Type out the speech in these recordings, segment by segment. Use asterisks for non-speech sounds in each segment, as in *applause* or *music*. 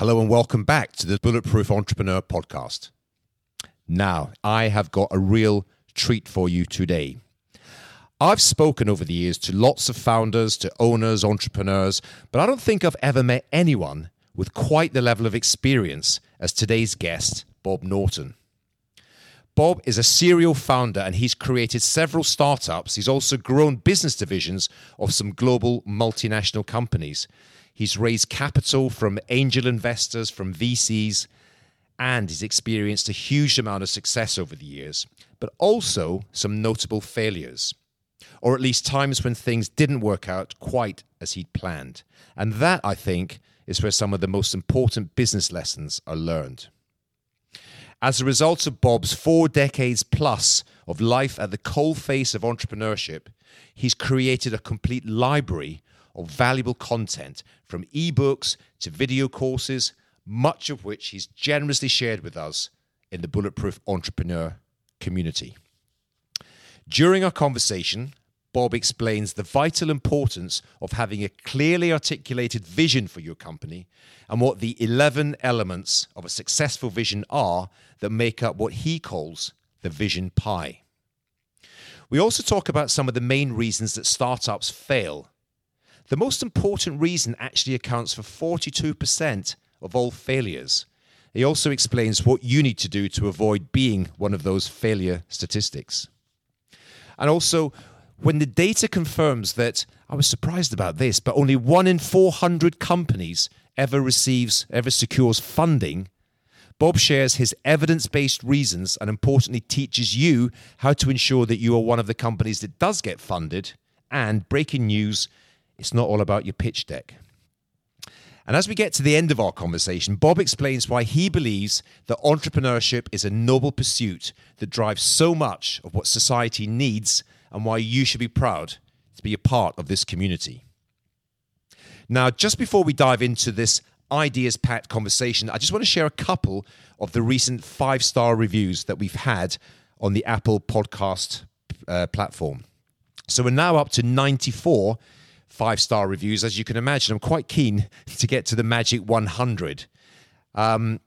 Hello and welcome back to the Bulletproof Entrepreneur podcast. Now, I have got a real treat for you today. I've spoken over the years to lots of founders, to owners, entrepreneurs, but I don't think I've ever met anyone with quite the level of experience as today's guest, Bob Norton. Bob is a serial founder and he's created several startups. He's also grown business divisions of some global multinational companies. He's raised capital from angel investors, from VCs, and he's experienced a huge amount of success over the years, but also some notable failures, or at least times when things didn't work out quite as he'd planned. And that, I think, is where some of the most important business lessons are learned. As a result of Bob's four decades plus of life at the coalface of entrepreneurship, he's created a complete library of valuable content from ebooks to video courses, much of which he's generously shared with us in the Bulletproof Entrepreneur community. During our conversation, Bob explains the vital importance of having a clearly articulated vision for your company and what the 11 elements of a successful vision are that make up what he calls the vision pie. We also talk about some of the main reasons that startups fail the most important reason actually accounts for 42% of all failures. He also explains what you need to do to avoid being one of those failure statistics. And also, when the data confirms that, I was surprised about this, but only one in 400 companies ever receives, ever secures funding, Bob shares his evidence based reasons and importantly teaches you how to ensure that you are one of the companies that does get funded. And breaking news, it's not all about your pitch deck. And as we get to the end of our conversation, Bob explains why he believes that entrepreneurship is a noble pursuit that drives so much of what society needs and why you should be proud to be a part of this community. Now, just before we dive into this ideas packed conversation, I just want to share a couple of the recent five star reviews that we've had on the Apple podcast uh, platform. So we're now up to 94 five star reviews. As you can imagine, I'm quite keen *laughs* to get to the magic 100. Um,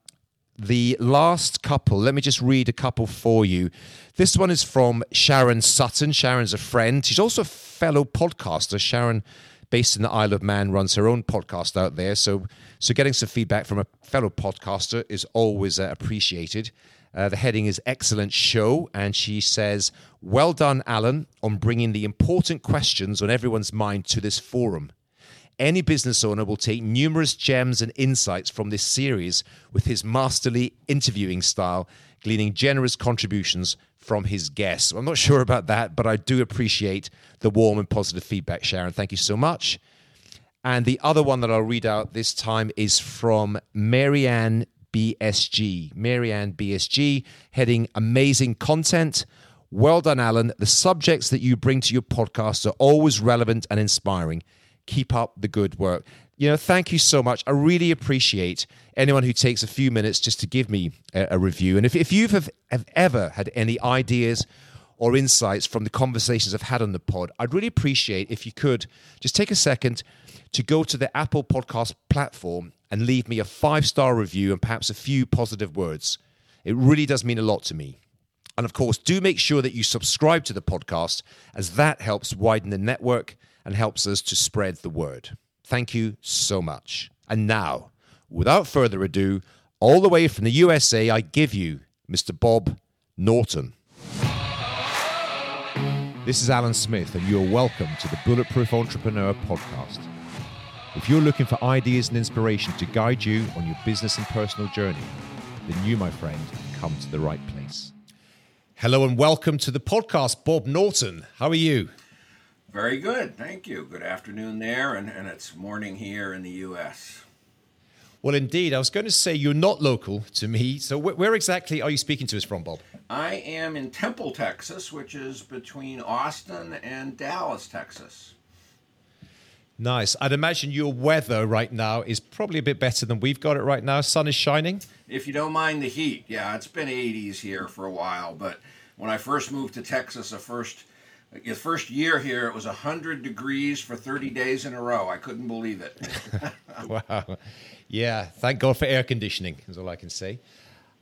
the last couple, let me just read a couple for you. This one is from Sharon Sutton. Sharon's a friend. She's also a fellow podcaster. Sharon, based in the Isle of Man, runs her own podcast out there. So, so getting some feedback from a fellow podcaster is always uh, appreciated. Uh, the heading is Excellent Show, and she says, Well done, Alan, on bringing the important questions on everyone's mind to this forum. Any business owner will take numerous gems and insights from this series with his masterly interviewing style, gleaning generous contributions from his guests. I'm not sure about that, but I do appreciate the warm and positive feedback, Sharon. Thank you so much. And the other one that I'll read out this time is from Marianne BSG. Marianne BSG, heading amazing content. Well done, Alan. The subjects that you bring to your podcast are always relevant and inspiring. Keep up the good work. You know, thank you so much. I really appreciate anyone who takes a few minutes just to give me a, a review. And if, if you have, have ever had any ideas or insights from the conversations I've had on the pod, I'd really appreciate if you could just take a second to go to the Apple Podcast platform and leave me a five star review and perhaps a few positive words. It really does mean a lot to me. And of course, do make sure that you subscribe to the podcast, as that helps widen the network and helps us to spread the word. Thank you so much. And now, without further ado, all the way from the USA, I give you Mr. Bob Norton. This is Alan Smith, and you're welcome to the Bulletproof Entrepreneur podcast. If you're looking for ideas and inspiration to guide you on your business and personal journey, then you, my friend, come to the right place. Hello and welcome to the podcast, Bob Norton. How are you? Very good. Thank you. Good afternoon there, and, and it's morning here in the U.S. Well, indeed. I was going to say you're not local to me. So, wh- where exactly are you speaking to us from, Bob? I am in Temple, Texas, which is between Austin and Dallas, Texas. Nice. I'd imagine your weather right now is probably a bit better than we've got it right now. Sun is shining. If you don't mind the heat, yeah, it's been 80s here for a while. But when I first moved to Texas, the first the first year here, it was 100 degrees for 30 days in a row. I couldn't believe it. *laughs* wow. Yeah, thank God for air conditioning, is all I can say.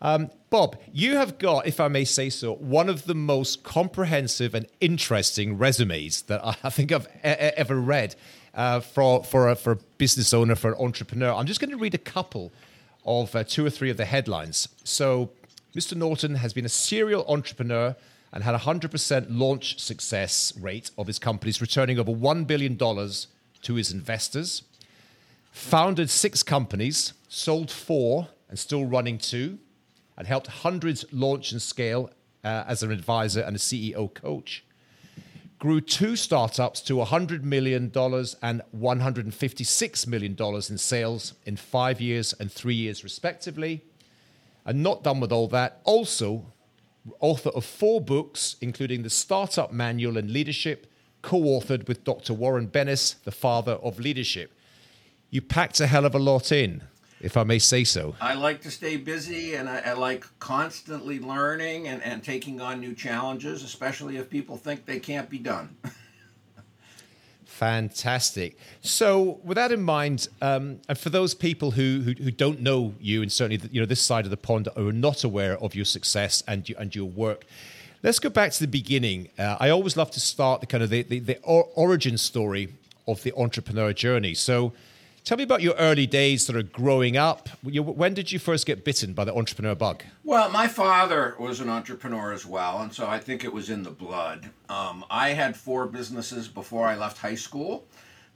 Um, Bob, you have got, if I may say so, one of the most comprehensive and interesting resumes that I think I've e- ever read uh, for, for, a, for a business owner, for an entrepreneur. I'm just going to read a couple of uh, two or three of the headlines. So, Mr. Norton has been a serial entrepreneur and had a 100% launch success rate of his companies, returning over $1 billion to his investors. Founded six companies, sold four, and still running two and helped hundreds launch and scale uh, as an advisor and a CEO coach. Grew two startups to $100 million and $156 million in sales in five years and three years, respectively. And not done with all that, also author of four books, including the Startup Manual and Leadership, co authored with Dr. Warren Bennis, the father of leadership. You packed a hell of a lot in if I may say so. I like to stay busy and I, I, like constantly learning and, and taking on new challenges, especially if people think they can't be done. *laughs* Fantastic. So, with that in mind, um, and for those people who, who, who don't know you, and certainly you know this side of the pond are not aware of your success and you, and your work, let's go back to the beginning. Uh, I always love to start the kind of the, the, the origin story of the entrepreneur journey. So, Tell me about your early days sort of growing up. When did you first get bitten by the entrepreneur bug? Well, my father was an entrepreneur as well, and so I think it was in the blood. Um, I had four businesses before I left high school.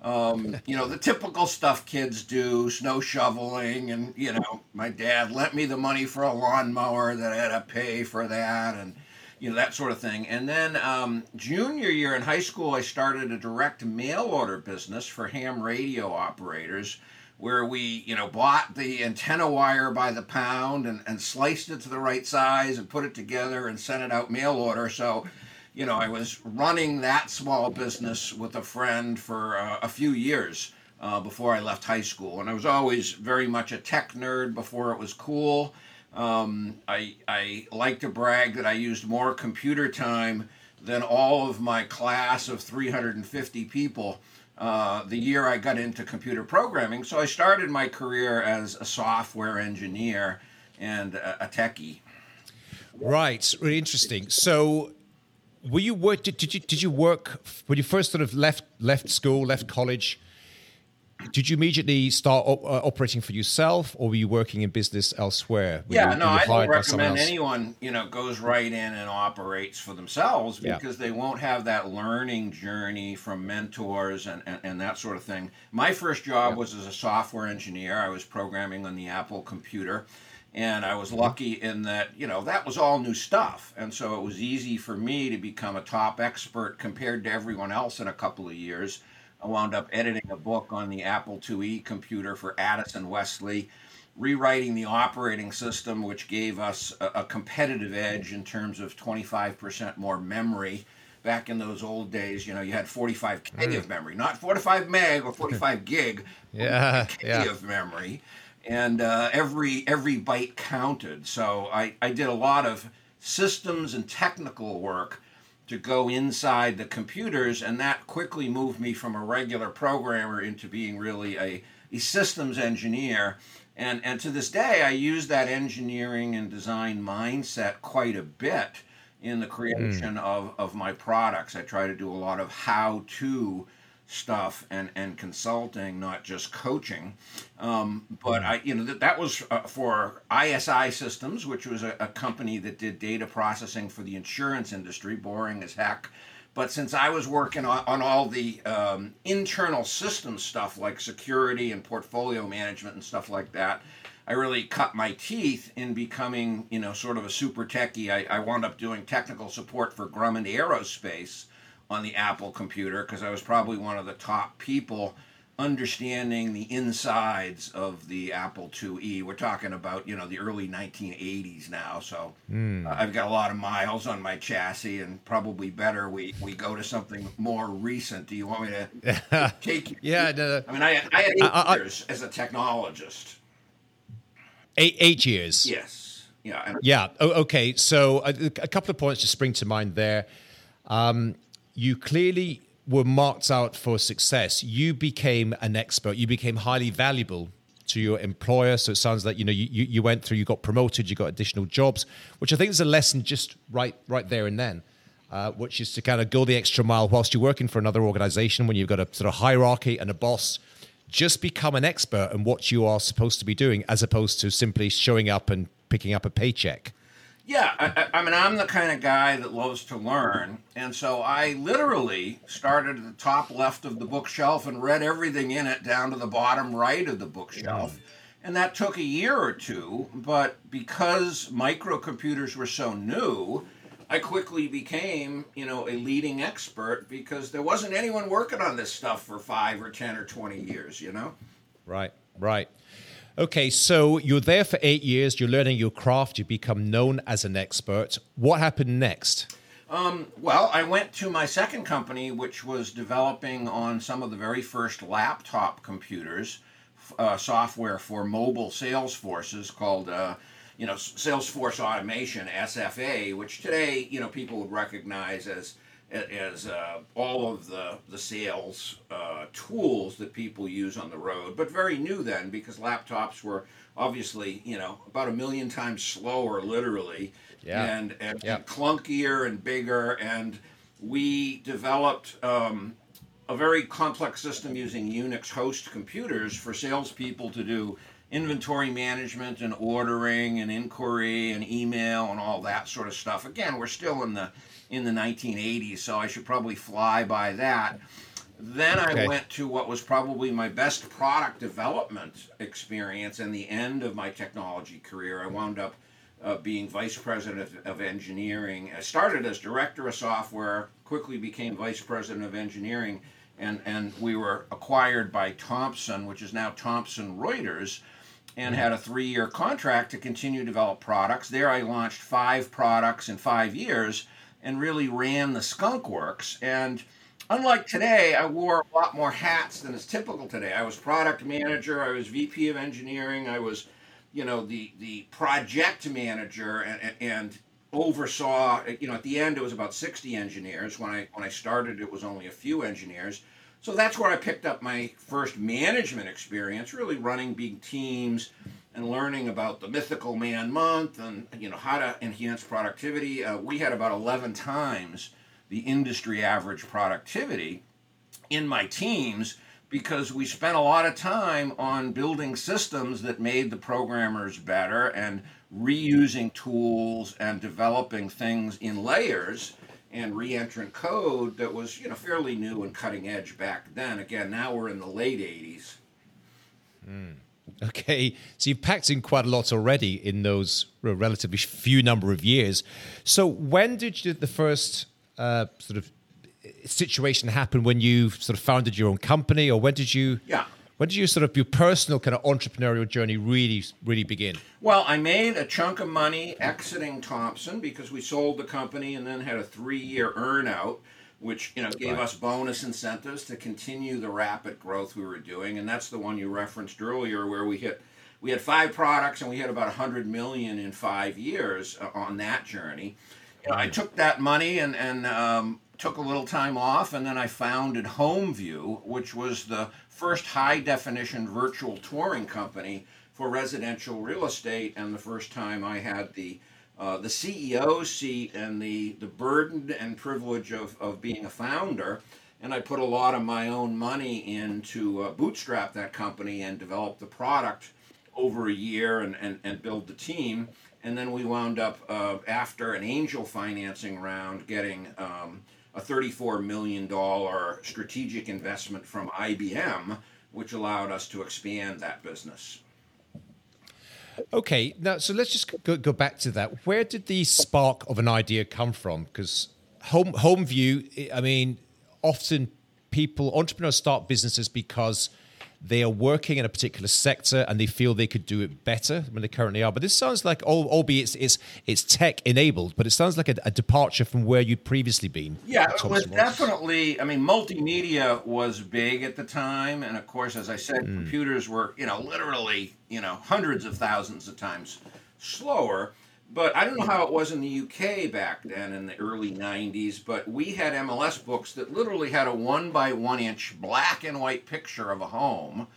Um, you know, the typical stuff kids do snow shoveling, and, you know, my dad lent me the money for a lawnmower that I had to pay for that. And, you know, that sort of thing. And then um, junior year in high school, I started a direct mail order business for ham radio operators where we, you know, bought the antenna wire by the pound and, and sliced it to the right size and put it together and sent it out mail order. So, you know, I was running that small business with a friend for uh, a few years uh, before I left high school. And I was always very much a tech nerd before it was cool. Um, I, I like to brag that I used more computer time than all of my class of 350 people uh, the year I got into computer programming. So I started my career as a software engineer and a, a techie. Right, really interesting. So, were you work? Did, did you did you work when you first sort of left left school, left college? Did you immediately start op- uh, operating for yourself, or were you working in business elsewhere? yeah, you, no, I don't recommend anyone you know goes right in and operates for themselves because yeah. they won't have that learning journey from mentors and, and, and that sort of thing. My first job yeah. was as a software engineer. I was programming on the Apple computer. And I was mm-hmm. lucky in that, you know, that was all new stuff. And so it was easy for me to become a top expert compared to everyone else in a couple of years I wound up editing a book on the Apple IIe computer for Addison Wesley, rewriting the operating system, which gave us a, a competitive edge in terms of 25% more memory. Back in those old days, you know, you had 45 K mm. of memory, not 45 meg or 45 *laughs* gig. yeah, K yeah. of memory, and uh, every every byte counted. So I, I did a lot of systems and technical work to go inside the computers, and that quickly moved me from a regular programmer into being really a, a systems engineer. And, and to this day, I use that engineering and design mindset quite a bit in the creation mm. of, of my products. I try to do a lot of how to stuff and, and consulting, not just coaching. Um, but I, you know, that, that was uh, for ISI Systems, which was a, a, company that did data processing for the insurance industry, boring as heck. But since I was working on, on all the um, internal system stuff like security and portfolio management and stuff like that, I really cut my teeth in becoming, you know, sort of a super techie. I, I wound up doing technical support for Grumman Aerospace, on the Apple computer because I was probably one of the top people understanding the insides of the Apple IIe. We're talking about you know the early 1980s now, so mm. uh, I've got a lot of miles on my chassis, and probably better we we go to something more recent. Do you want me to *laughs* take? yeah, no, I mean I, I had eight I, years as a technologist. Eight eight years. Yes. Yeah. Yeah. Oh, okay. So a, a, couple of points to spring to mind there. Um, you clearly were marked out for success. You became an expert. You became highly valuable to your employer. So it sounds like you know you, you went through, you got promoted, you got additional jobs, which I think is a lesson just right right there and then. Uh, which is to kind of go the extra mile whilst you're working for another organization when you've got a sort of hierarchy and a boss. Just become an expert in what you are supposed to be doing, as opposed to simply showing up and picking up a paycheck. Yeah, I, I, mean, I'm the kind of guy that loves to learn. And so I literally started at the top left of the bookshelf and read everything in it down to the bottom right of the bookshelf. Mm-hmm. And that took a year or two. But because microcomputers were so new, I quickly became, you know, a leading expert because there wasn't anyone working on this stuff for five or 10 or 20 years, you know? Right, right. Okay, so you're there for eight years, you're learning your craft, you become known as an expert. What happened next? Um, well, I went to my second company, which was developing on some of the very first laptop computers, uh, software for mobile sales forces called, uh, you know, Salesforce Automation, SFA, which today, you know, people would recognize as as uh, all of the, the sales uh, tools that people use on the road, but very new then because laptops were obviously, you know, about a million times slower, literally, yeah. and, and, yeah. and, clunkier and bigger. And we developed um, a very complex system using Unix host computers for salespeople to do inventory management and ordering and inquiry and email and all that sort of stuff. Again, we're still in the in the 1980s, so I should probably fly by that. Then I okay. went to what was probably my best product development experience and the end of my technology career. I wound up uh, being vice president of engineering. I started as director of software, quickly became vice president of engineering, and, and we were acquired by Thomson, which is now Thomson Reuters, and had a three year contract to continue to develop products. There I launched five products in five years and really ran the skunk works. And unlike today, I wore a lot more hats than is typical today. I was product manager, I was VP of engineering, I was, you know, the the project manager, and, and oversaw. You know, at the end it was about 60 engineers. When I when I started, it was only a few engineers. So that's where I picked up my first management experience, really running big teams and learning about the mythical man month and you know how to enhance productivity. Uh, we had about 11 times the industry average productivity in my teams because we spent a lot of time on building systems that made the programmers better and reusing tools and developing things in layers and reentrant code that was you know fairly new and cutting edge back then again now we're in the late 80s mm. Okay, so you've packed in quite a lot already in those relatively few number of years. So when did you, the first uh, sort of situation happen when you sort of founded your own company, or when did you? Yeah. When did you sort of your personal kind of entrepreneurial journey really really begin? Well, I made a chunk of money exiting Thomson because we sold the company and then had a three year earnout which you know gave right. us bonus incentives to continue the rapid growth we were doing, and that's the one you referenced earlier, where we hit we had five products and we hit about 100 million in five years uh, on that journey. You know, I took that money and and um, took a little time off, and then I founded HomeView, which was the first high definition virtual touring company for residential real estate, and the first time I had the uh, the CEO seat and the, the burden and privilege of, of being a founder. And I put a lot of my own money in to uh, bootstrap that company and develop the product over a year and, and, and build the team. And then we wound up, uh, after an angel financing round, getting um, a $34 million strategic investment from IBM, which allowed us to expand that business. Okay, now so let's just go, go back to that. Where did the spark of an idea come from? Because home home view, I mean, often people entrepreneurs start businesses because they are working in a particular sector and they feel they could do it better than they currently are. But this sounds like, albeit it's it's, it's tech enabled, but it sounds like a, a, departure from where you'd previously been. Yeah, it was definitely. I mean, multimedia was big at the time, and of course, as I said, mm. computers were you know literally you know hundreds of thousands of times slower. But I don't know how it was in the UK back then in the early 90s, but we had MLS books that literally had a one by one inch black and white picture of a home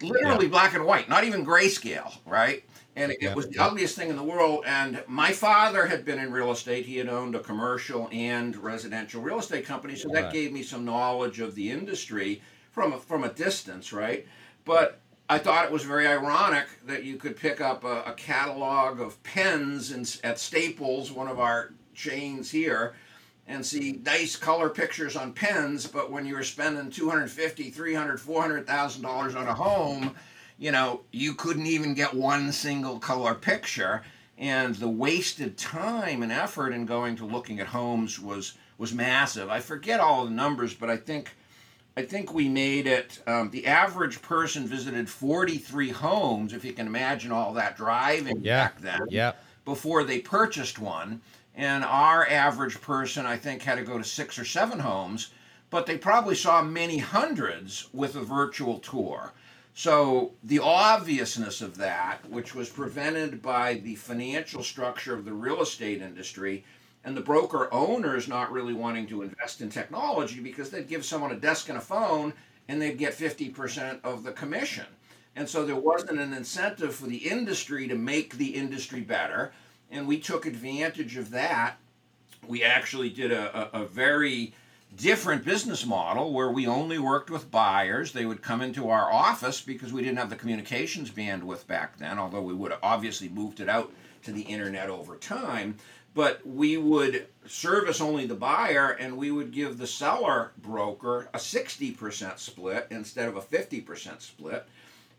literally Yeah. black and white, not even grayscale, right? And it, Yeah, it was the yeah. ugliest thing in the world. And my father had been in real estate. He had owned a commercial and residential real estate company, so that gave me some knowledge of the industry from a, from a distance, right? But I thought it was very ironic that you could pick up a, a catalog of pens in, at Staples, one of our chains here, and see nice color pictures on pens, but when you were spending 250, 300, 400,000 dollars on a home, you know, you couldn't even get one single color picture and the wasted time and effort in going to looking at homes was was massive. I forget all the numbers, but I think I think we made it. Um, the average person visited 43 homes, if you can imagine all that driving Yeah. back then Yeah. before they purchased one. And our average person, I think, had to go to six or seven homes, but they probably saw many hundreds with a virtual tour. So the obviousness of that, which was prevented by the financial structure of the real estate industry and the broker owners not really wanting to invest in technology because they'd give someone a desk and a phone and they'd get 50% of the commission. And so there wasn't an incentive for the industry to make the industry better. And we took advantage of that. We actually did a, a, a very different business model where we only worked with buyers. They would come into our office because we didn't have the communications bandwidth back then, although we would have obviously moved it out to the internet over time. But we would service only the buyer and we would give the seller broker a 60% split instead of a 50% split.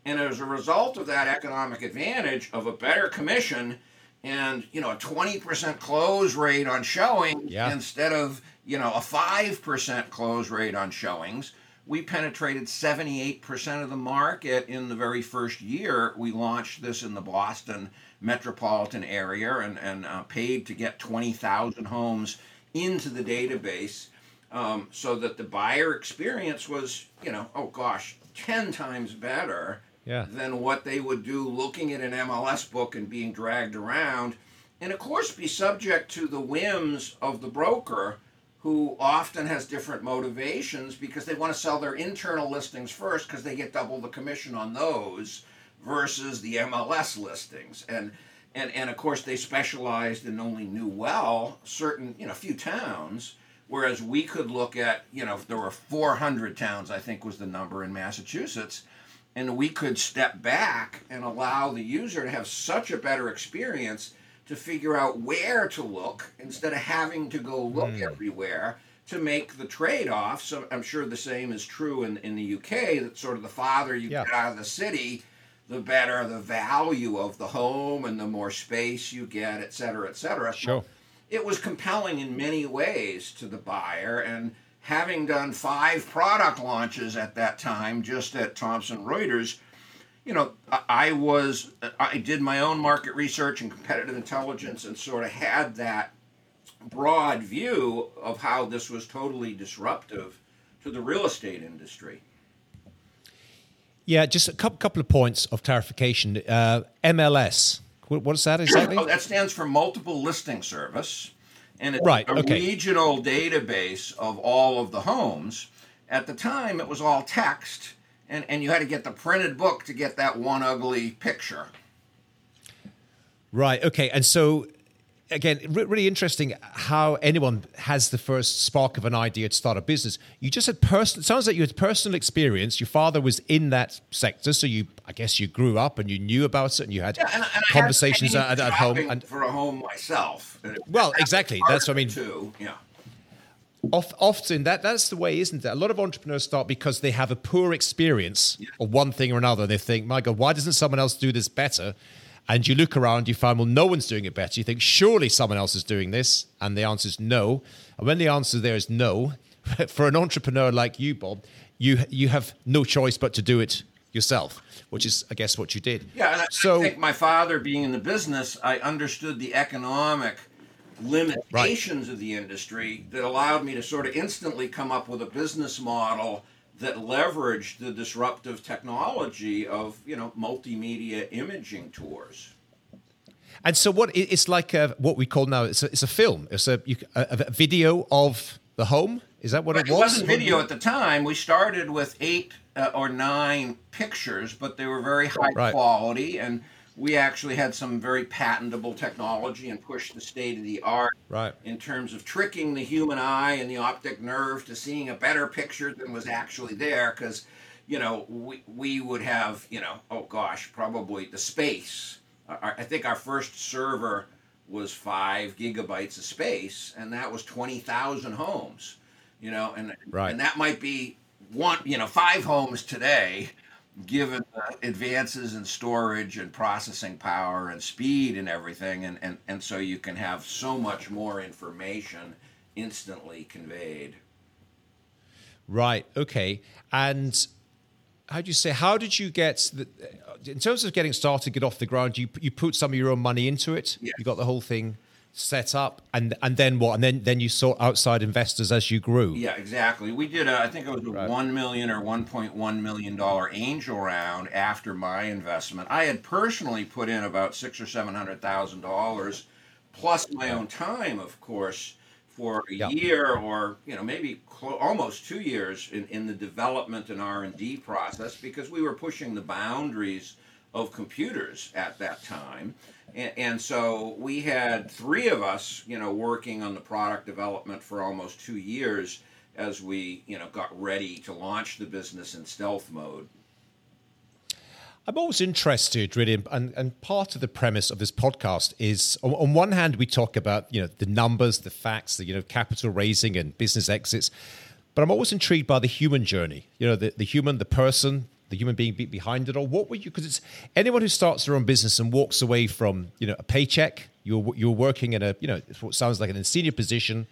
And as a result of that economic advantage of a better commission and you know a 20% close rate on showing Yeah. instead of you know a 5% close rate on showings we penetrated 78% of the market in the very first year we launched this in the boston metropolitan area and, and uh, paid to get 20000 homes into the database um, so that the buyer experience was you know oh gosh 10 times better Yeah. than what they would do looking at an MLS book and being dragged around. And of course, be subject to the whims of the broker, who often has different motivations because they want to sell their internal listings first because they get double the commission on those versus the MLS listings. And and, and of course, they specialized and only knew well certain, you know, few towns. Whereas we could look at, you know, there were 400 towns, I think was the number in Massachusetts and we could step back and allow the user to have such a better experience to figure out where to look instead of having to go look hmm. everywhere to make the trade-off. So I'm sure the same is true in, in the UK that sort of the farther you Yeah. get out of the city, the better the value of the home and the more space you get, et cetera, et cetera. Sure. it was compelling in many ways to the buyer and having done five product launches at that time just at thomson reuters you know I- i was i did my own market research and competitive intelligence and sort of had that broad view of how this was totally disruptive to the real estate industry Yeah, just a couple, couple of points of clarification. Uh, MLS, what, what is that exactly? Oh, that stands for Multiple Listing Service, and it's Right, a okay. regional database of all of the homes. At the time, it was all text, and, and you had to get the printed book to get that one ugly picture. Right. Okay. And so, again, re- really interesting how anyone has the first spark of an idea to start a business. You just had personal, sounds like you had personal experience. Your father was in that sector, so you, I guess, you grew up and you knew about it, and you had Yeah, and, and I had conversations at, at home. And for a home myself. Well, exactly. That's what I mean. Too. Yeah. of, often that that's the way, isn't it? A lot of entrepreneurs start because they have a poor experience of one thing or another. They think, "My God, why doesn't someone else do this better?" And you look around, you find, well, no one's doing it better. You think, surely someone else is doing this, and the answer is no. And when the answer there is no, *laughs* for an entrepreneur like you, Bob, you you have no choice but to do it yourself, which is, I guess, what you did. Yeah, and I, So- I think my father being in the business, I understood the economic limitations of the industry that allowed me to sort of instantly come up with a business model that leveraged the disruptive technology of you know multimedia imaging tours. And so, what it's like a, what we call now it's a, it's a film. It's a, you, a, a video of the home. Is that what it it was? wasn't video at the time. We started with eight uh, or nine pictures, but they were very high Right. quality, and we actually had some very patentable technology and pushed the state of the art Right. in terms of tricking the human eye and the optic nerve to seeing a better picture than was actually there because you know we, we would have you know oh gosh probably the space I, I think our first server was five gigabytes of space and that was 20000 homes you know and Right. and that might be one you know five homes today given the advances in storage and processing power and speed and everything and, and, and so you can have so much more information instantly conveyed Right. Okay. And how do you say? How did you get the, in terms of getting started, get off the ground? You you put some of your own money into it. Yes. You got the whole thing set up, and and then what? And then then you sought outside investors as you grew. yeah exactly we did a, i think it was a Right. 1 million or 1.1 million dollar angel round after my investment i had personally put in about six or seven hundred thousand dollars plus my own time of course for a Yeah. year or you know maybe clo- almost two years in, in the development and r&d process because we were pushing the boundaries of computers at that time and, so we had three of us you know working on the product development for almost two years as we you know got ready to launch the business in stealth mode I'm always interested, really, and, and part of the premise of this podcast is, on, on one hand, we talk about you know the numbers, the facts, the you know capital raising and business exits, but I'm always intrigued by the human journey. You know, the, the human, the person, the human being behind it all. What were you? Because it's anyone who starts their own business and walks away from you know a paycheck. You're you're working in a you know what sounds like in a senior position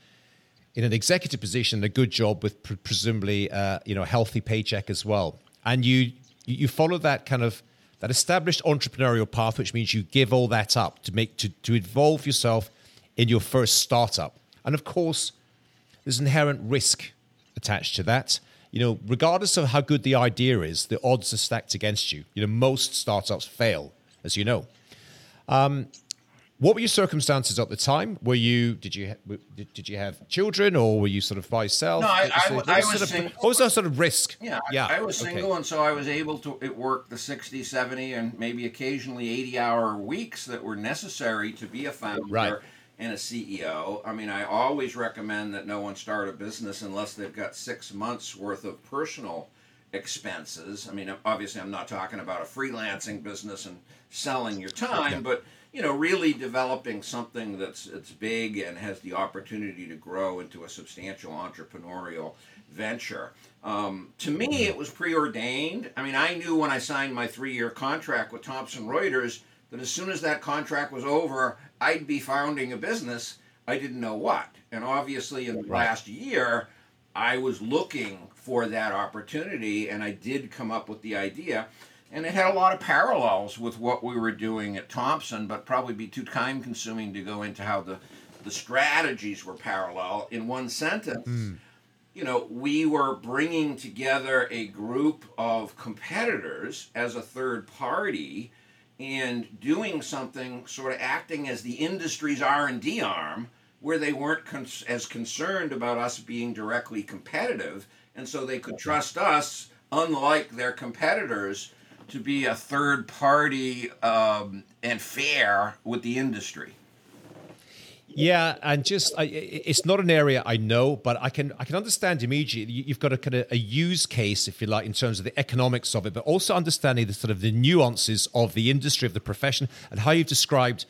in an executive position, a good job with pre- presumably uh, you know a healthy paycheck as well, and you you follow that kind of that established entrepreneurial path, which means you give all that up to make to to involve yourself in your first startup, and of course, there's inherent risk attached to that. You know, regardless of how good the idea is, the odds are stacked against you. You know, most startups fail, as you know. Um, what were your circumstances at the time? Were you did you did, did you have children or were you sort of by yourself? No, I- was I what I was sort of- single. What was that sort of risk? Yeah, I- yeah. I, was okay. single, and so I was able to it work the 60, 70, and maybe occasionally 80 hour weeks that were necessary to be a founder Right. And a CEO. I mean, I always recommend that no one start a business unless they've got six months worth of personal expenses. I mean, obviously, I'm not talking about a freelancing business and selling your time, Yeah. but you know, really developing something that's it's big and has the opportunity to grow into a substantial entrepreneurial venture. Um, to me, it was preordained. I mean, I knew when I signed my three-year contract with Thomson Reuters that as soon as that contract was over, I'd be founding a business. I didn't know what, and obviously, in the Right. last year, I was looking for that opportunity, and I did come up with the idea. And it had a lot of parallels with what we were doing at Thomson, but probably be too time consuming to go into how the, the strategies were parallel. In one sentence, hmm. you know, we were bringing together a group of competitors as a third party and doing something sort of acting as the industry's r&d arm where they weren't cons- as concerned about us being directly competitive and so they could trust us unlike their competitors to be a third party um, and fair with the industry Yeah, and just I, it's not an area I know, but I can I can understand immediately. You- You've got a kind of a use case, if you like, in terms of the economics of it, but also understanding the sort of the nuances of the industry of the profession and how you've described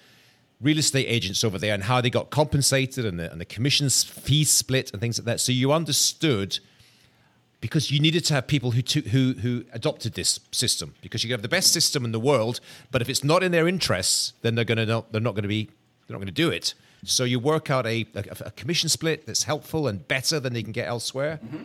real estate agents over there and how they got compensated and the, and the commissions fee split and things like that. So you understood because you needed to have people who who who adopted this system because you have the best system in the world, but if it's not in their interests, then they're going to not, they're not going to be they're not going to do it. So you work out a, a, a commission split that's helpful and better than they can get elsewhere. Mm-hmm.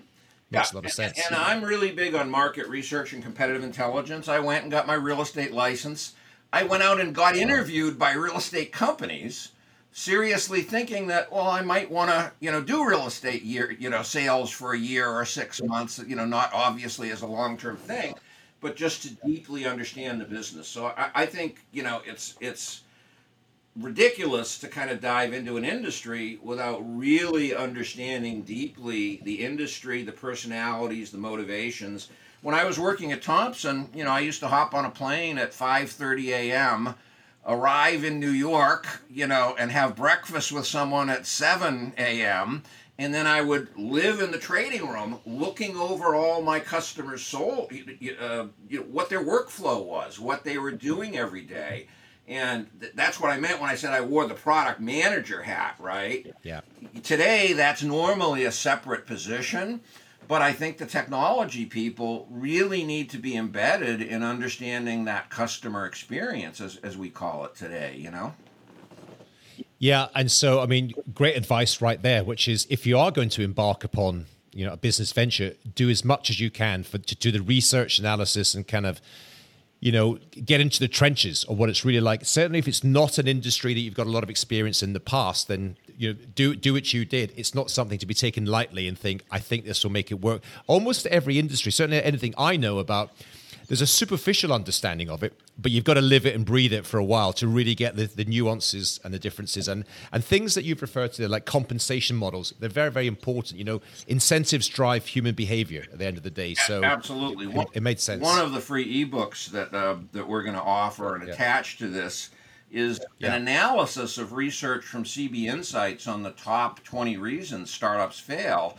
Makes a lot of and- sense. And, I'm really big on market research and competitive intelligence. I went and got my real estate license. I went out and got interviewed by real estate companies, seriously thinking that, well, I might want to, you know, do real estate year, you know, sales for a year or six months, you know, not obviously as a long term thing, but just to deeply understand the business. So I, I think, you know, it's it's ridiculous to kind of dive into an industry without really understanding deeply the industry, the personalities, the motivations. when I was working at Thomson, you know, I used to hop on a plane at 5:30 a.m., arrive in New York, you know, and have breakfast with someone at 7 a.m. And then I would live in the trading room, looking over all my customers' soul, uh, you know, what their workflow was, what they were doing every day, and th- that's what I meant when I said I wore the product manager hat, right? Yeah. Today, that's normally a separate position, but I think the technology people really need to be embedded in understanding that customer experience, as, as we call it today, you know? Yeah, and so I mean, great advice right there, which is if you are going to embark upon you know a business venture, do as much as you can for to do the research analysis and kind of you know, get into the trenches of what it's really like. Certainly, if it's not an industry that you've got a lot of experience in the past, then you know, do do what you did. It's not something to be taken lightly and think, I think this will make it work. Almost every industry, certainly anything I know about, there's a superficial understanding of it, but you've got to live it and breathe it for a while to really get the, the nuances and the differences and and things that you've referred to like compensation models. They're very very important. You know, incentives drive human behavior at the end of the day. So absolutely, it, it made sense. One of the free ebooks that uh, that we're going to offer and yeah. attach to this is yeah. an analysis of research from CB Insights on the top 20 reasons startups fail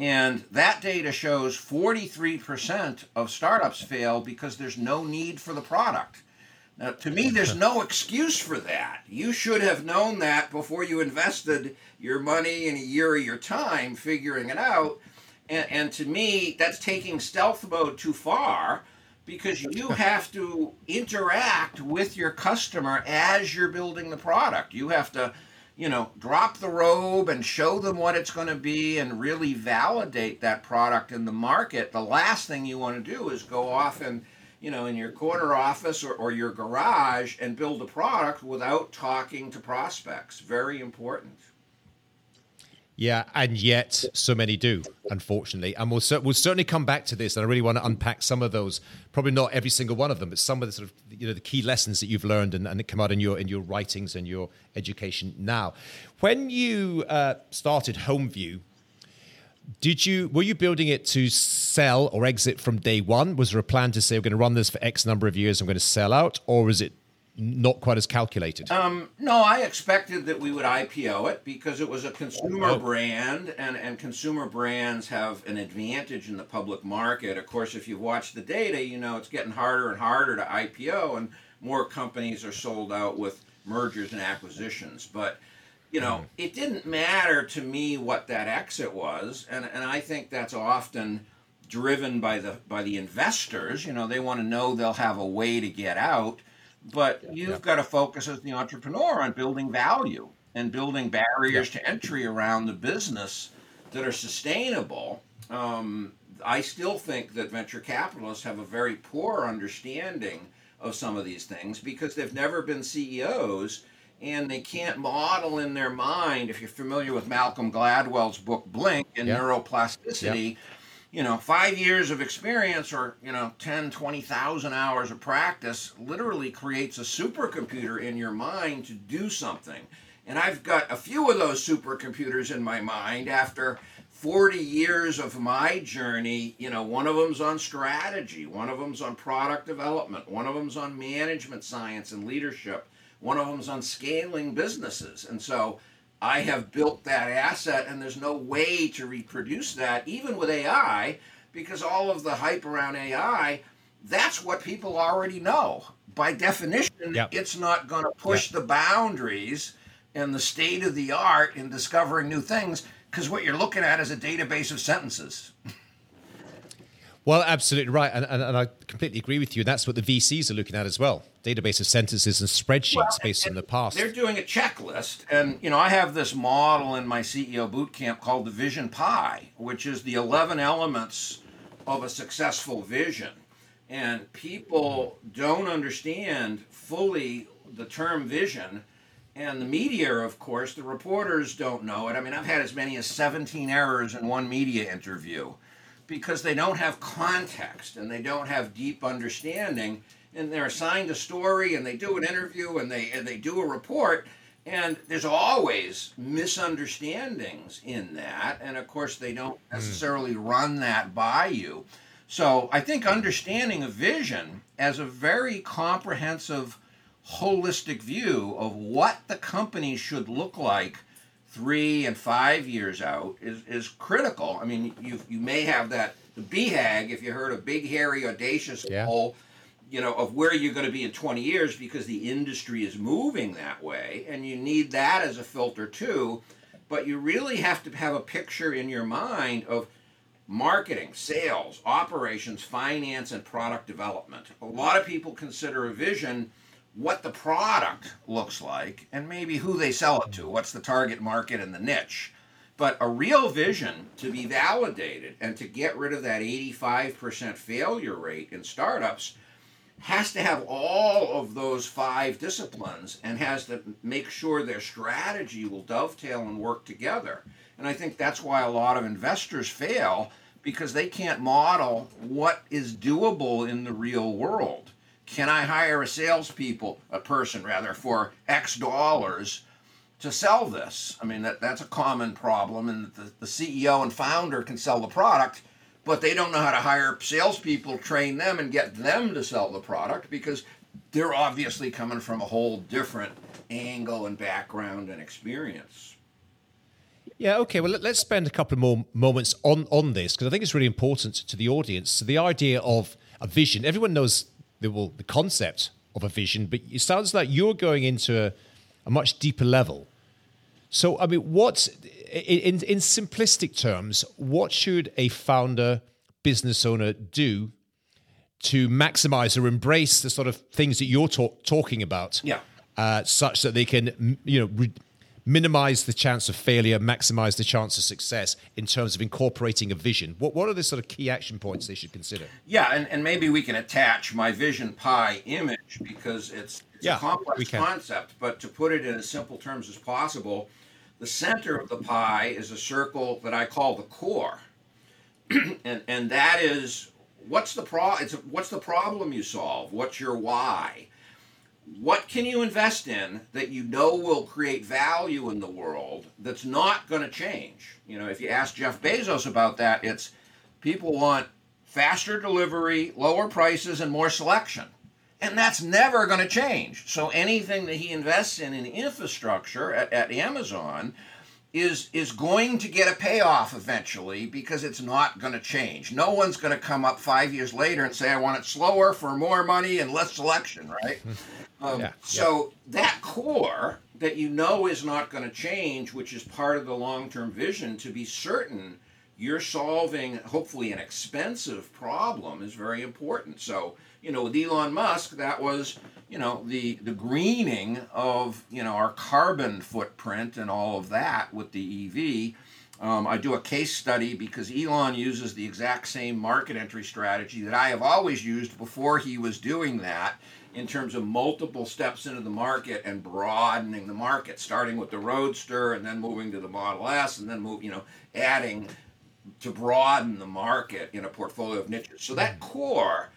and that data shows 43% of startups fail because there's no need for the product. Now, to me, there's no *laughs* excuse for that. You should have known that before you invested your money and a year of your time figuring it out. And, and to me, that's taking stealth mode too far because *laughs* you have to interact with your customer as you're building the product. You have to you know, drop the robe and show them what it's going to be and really validate that product in the market, the last thing you want to do is go off and, you know, in your corner office or, or your garage and build a product without talking to prospects. Very important. Yeah, and yet so many do, unfortunately. And we'll, we'll certainly come back to this, and I really want to unpack some of those. Probably not every single one of them, but some of the sort of you know the key lessons that you've learned and, and come out in your in your writings and your education now. When you uh, started HomeView, did you were you building it to sell or exit from day one? Was there a plan to say we're going to run this for X number of years, I'm going to sell out, or was it not quite as calculated? Um, no, I expected that we would IPO it because it was a consumer oh. brand, and, and consumer brands have an advantage in the public market. Of course, if you've watched the data, you know it's getting harder and harder to IPO, and more companies are sold out with mergers and acquisitions. But you know, mm. it didn't matter to me what that exit was, and, and I think that's often driven by the by the investors. You know, they want to know they'll have a way to get out but yeah, you've yeah. got to focus as the entrepreneur on building value and building barriers yeah. to entry around the business that are sustainable. Um, I still think that venture capitalists have a very poor understanding of some of these things because they've never been CEOs and they can't model in their mind. If you're familiar with Malcolm Gladwell's book Blink and neuroplasticity, you know, five years of experience or, you know, 10, 20,000 hours of practice literally creates a supercomputer in your mind to do something. And I've got a few of those supercomputers in my mind after 40 years of my journey. You know, one of them's on strategy, one of them's on product development, one of them's on management science and leadership, one of them's on scaling businesses. And so, I have built that asset, and there's no way to reproduce that, even with AI, because all of the hype around AI, that's what people already know. By definition, yep. it's not going to push yep. the boundaries and the state of the art in discovering new things, because what you're looking at is a database of sentences. *laughs* Well, absolutely right. And, and, and, I completely agree with you. And that's what the VCs are looking at as well database of sentences and spreadsheets well, based on the past. They're doing a checklist. And, you know, I have this model in my CEO boot camp called the Vision Pie, which is the 11 elements of a successful vision. And people don't understand fully the term vision. And the media, of course, the reporters don't know it. I mean, I've had as many as 17 errors in one media interview because they don't have context and they don't have deep understanding and they're assigned a story and they do an interview and they and they do a report and there's always misunderstandings in that and of course they don't hmm. necessarily run that by you So I think understanding a vision as a very comprehensive, holistic view of what the company should look like three and five years out is, is critical. I mean, you you may have that the BHAG if you heard a big, hairy, audacious Yeah. goal, you know, of where you're going to be in 20 years because the industry is moving that way, and you need that as a filter too. But you really have to have a picture in your mind of marketing, sales, operations, finance, and product development. A lot of people consider a vision what the product looks like and maybe who they sell it to, what's the target market and the niche. But a real vision to be validated and to get rid of that 85% failure rate in startups has to have all of those five disciplines and has to make sure their strategy will dovetail and work together. And I think that's why a lot of investors fail because they can't model what is doable in the real world. Can I hire a salespeople, a person rather, for X dollars to sell this? I mean, that, that's a common problem, and the, the CEO and founder can sell the product, but they don't know how to hire salespeople, train them, and get them to sell the product because they're obviously coming from a whole different angle and background and experience. Yeah, okay. Well, let- let's spend a couple more moments on, on this because I think it's really important to the audience. So, the idea of a vision, everyone knows the, well, the concept of a vision, but it sounds like you're going into a, a much deeper level. So, I mean, what, in, in simplistic terms, what should a founder, business owner do to maximize or embrace the sort of things that you're talk, talking about? Yeah. uh, such that they can, you know, re- minimize the chance of failure, maximize the chance of success in terms of incorporating a vision. What what are the sort of key action points they should consider? Yeah, and, and maybe we can attach my Vision pie image because it's, it's Yeah, a complex concept, but to put it in as simple terms as possible, the center of the pie is a circle that I call the core. *clears throat* and and that is what's the pro it's what's the problem you solve? What's your why? What can you invest in that you know will create value in the world that's not going to change? You know, if you ask Jeff Bezos about that, it's people want faster delivery, lower prices, and more selection. And that's never going to change. So anything that he invests in in infrastructure at, at Amazon is is going to get a payoff eventually because it's not going to change. No one's going to come up five years later and say, "I want it slower for more money and less selection." Right? *laughs* Um, Yeah, so that core that you know is not going to change, which is part of the long-term vision, to be certain you're solving hopefully an expensive problem is very important. So you know, with Elon Musk, that was you know the the greening of you know our carbon footprint and all of that with the EV. Um, I do a case study because Elon uses the exact same market entry strategy that I have always used before he was doing that in terms of multiple steps into the market and broadening the market, starting with the Roadster and then moving to the Model S and then move, you know, adding to broaden the market in a portfolio of niches. So that core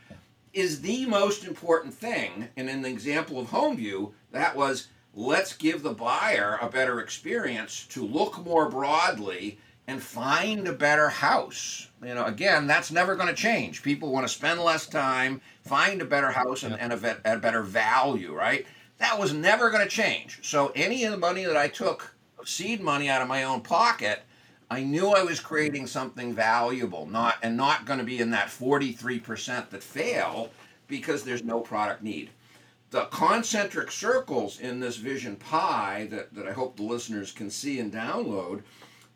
is the most important thing. And in the example of HomeView, that was let's give the buyer a better experience to look more broadly and find a better house. You know, again, that's never going to change. People want to spend less time, find a better house, and, and a, vet, a better value, right? That was never going to change. So any of the money that I took, seed money out of my own pocket, I knew I was creating something valuable, not and not going to be in that 43% that fail because there's no product need. The concentric circles in this vision pie that, that I hope the listeners can see and download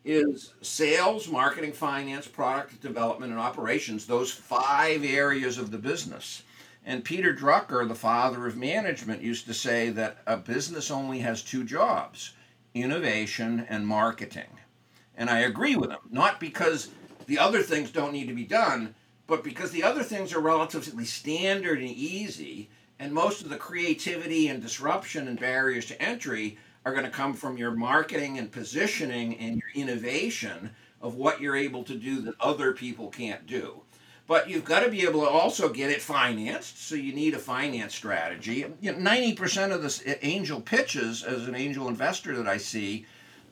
is sales, marketing, finance, product development, and operations, those five areas of the business. And Peter Drucker, the father of management, used to say that a business only has two jobs innovation and marketing. And I agree with him, not because the other things don't need to be done, but because the other things are relatively standard and easy, and most of the creativity and disruption and barriers to entry are going to come from your marketing and positioning and your innovation of what you're able to do that other people can't do. But you've got to be able to also get it financed, so you need a finance strategy. You know, 90% of the uh, angel pitches as an angel investor that I see,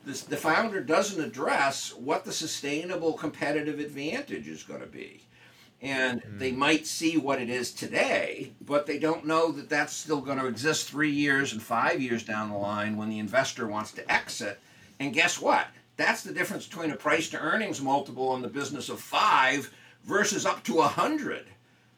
this, the founder doesn't address what the sustainable competitive advantage is going to be. and hmm. they might see what it is today, but they don't know that that's still going to exist three years and five years down the line when the investor wants to exit. And guess what? That's the difference between a price to earnings multiple in the business of five versus up to a hundred.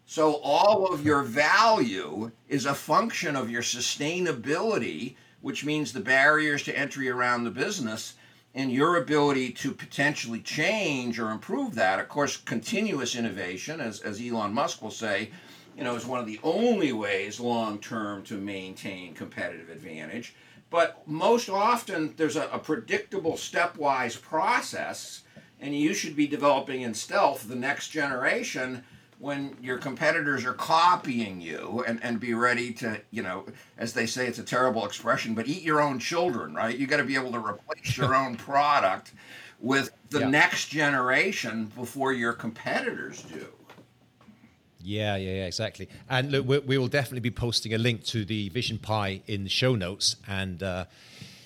So all of your value is a function of your sustainability, which means the barriers to entry around the business and your ability to potentially change or improve that. Of course, continuous innovation, as, as Elon Musk will say, you know, is one of the only ways long term to maintain competitive advantage. But most often, there's a, a predictable stepwise process, and you should be developing in stealth the next generation when your competitors are copying you and, and be ready to, you know, as they say, it's a terrible expression, but eat your own children, right? You got to be able to replace your own *laughs* product with the yeah. next generation before your competitors do. Yeah, yeah, yeah, exactly. And look, we, we will definitely be posting a link to the Vision Pie in the show notes. And uh,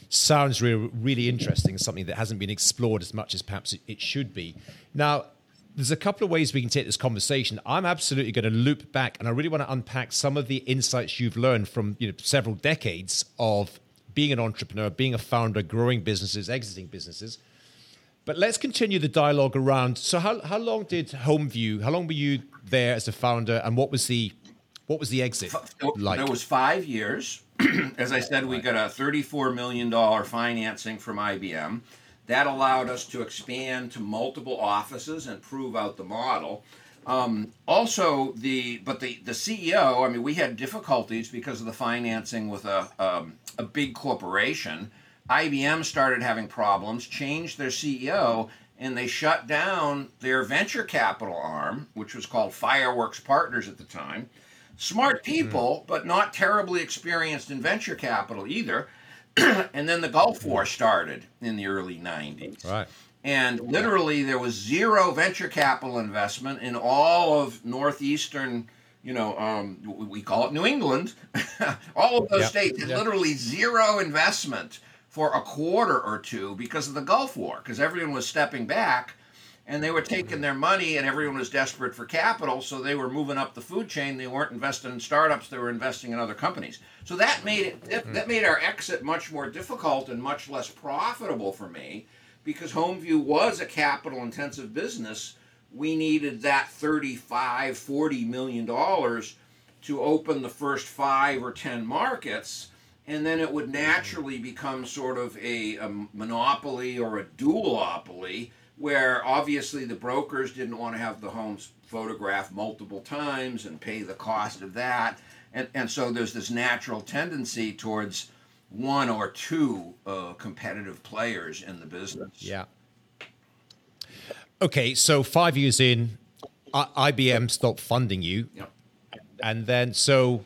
sounds really, really interesting. Something that hasn't been explored as much as perhaps it, it should be. Now, there's a couple of ways we can take this conversation. I'm absolutely going to loop back, and I really want to unpack some of the insights you've learned from you know several decades of being an entrepreneur, being a founder, growing businesses, exiting businesses. But let's continue the dialogue around. So, how, how long did HomeView? How long were you there as a founder, and what was the what was the exit like? It was five years. *clears throat* as I said, we got a thirty-four million dollar financing from IBM that allowed us to expand to multiple offices and prove out the model. Um, also, the but the the CEO. I mean, we had difficulties because of the financing with a um, a big corporation. IBM started having problems, changed their CEO, and they shut down their venture capital arm, which was called Fireworks Partners at the time. Smart people, mm-hmm. but not terribly experienced in venture capital either. *clears throat* and then the Gulf War started in the early 90s. Right. And literally, there was zero venture capital investment in all of northeastern, you know, um, we call it New England, *laughs* all of those yep. states, yep. literally zero investment for a quarter or two because of the Gulf War, because everyone was stepping back and they were taking their money and everyone was desperate for capital so they were moving up the food chain. They weren't investing in startups they were investing in other companies. So that made it that made our exit much more difficult and much less profitable for me because homeview was a capital intensive business. We needed that 35 40 million dollars to open the first five or ten markets and then it would naturally become sort of a, a monopoly or a duopoly where obviously the brokers didn't want to have the homes photographed multiple times and pay the cost of that. And, and so there's this natural tendency towards one or two uh, competitive players in the business. Yeah. Okay, so five years in, I- IBM stopped funding you. Yep. And then, so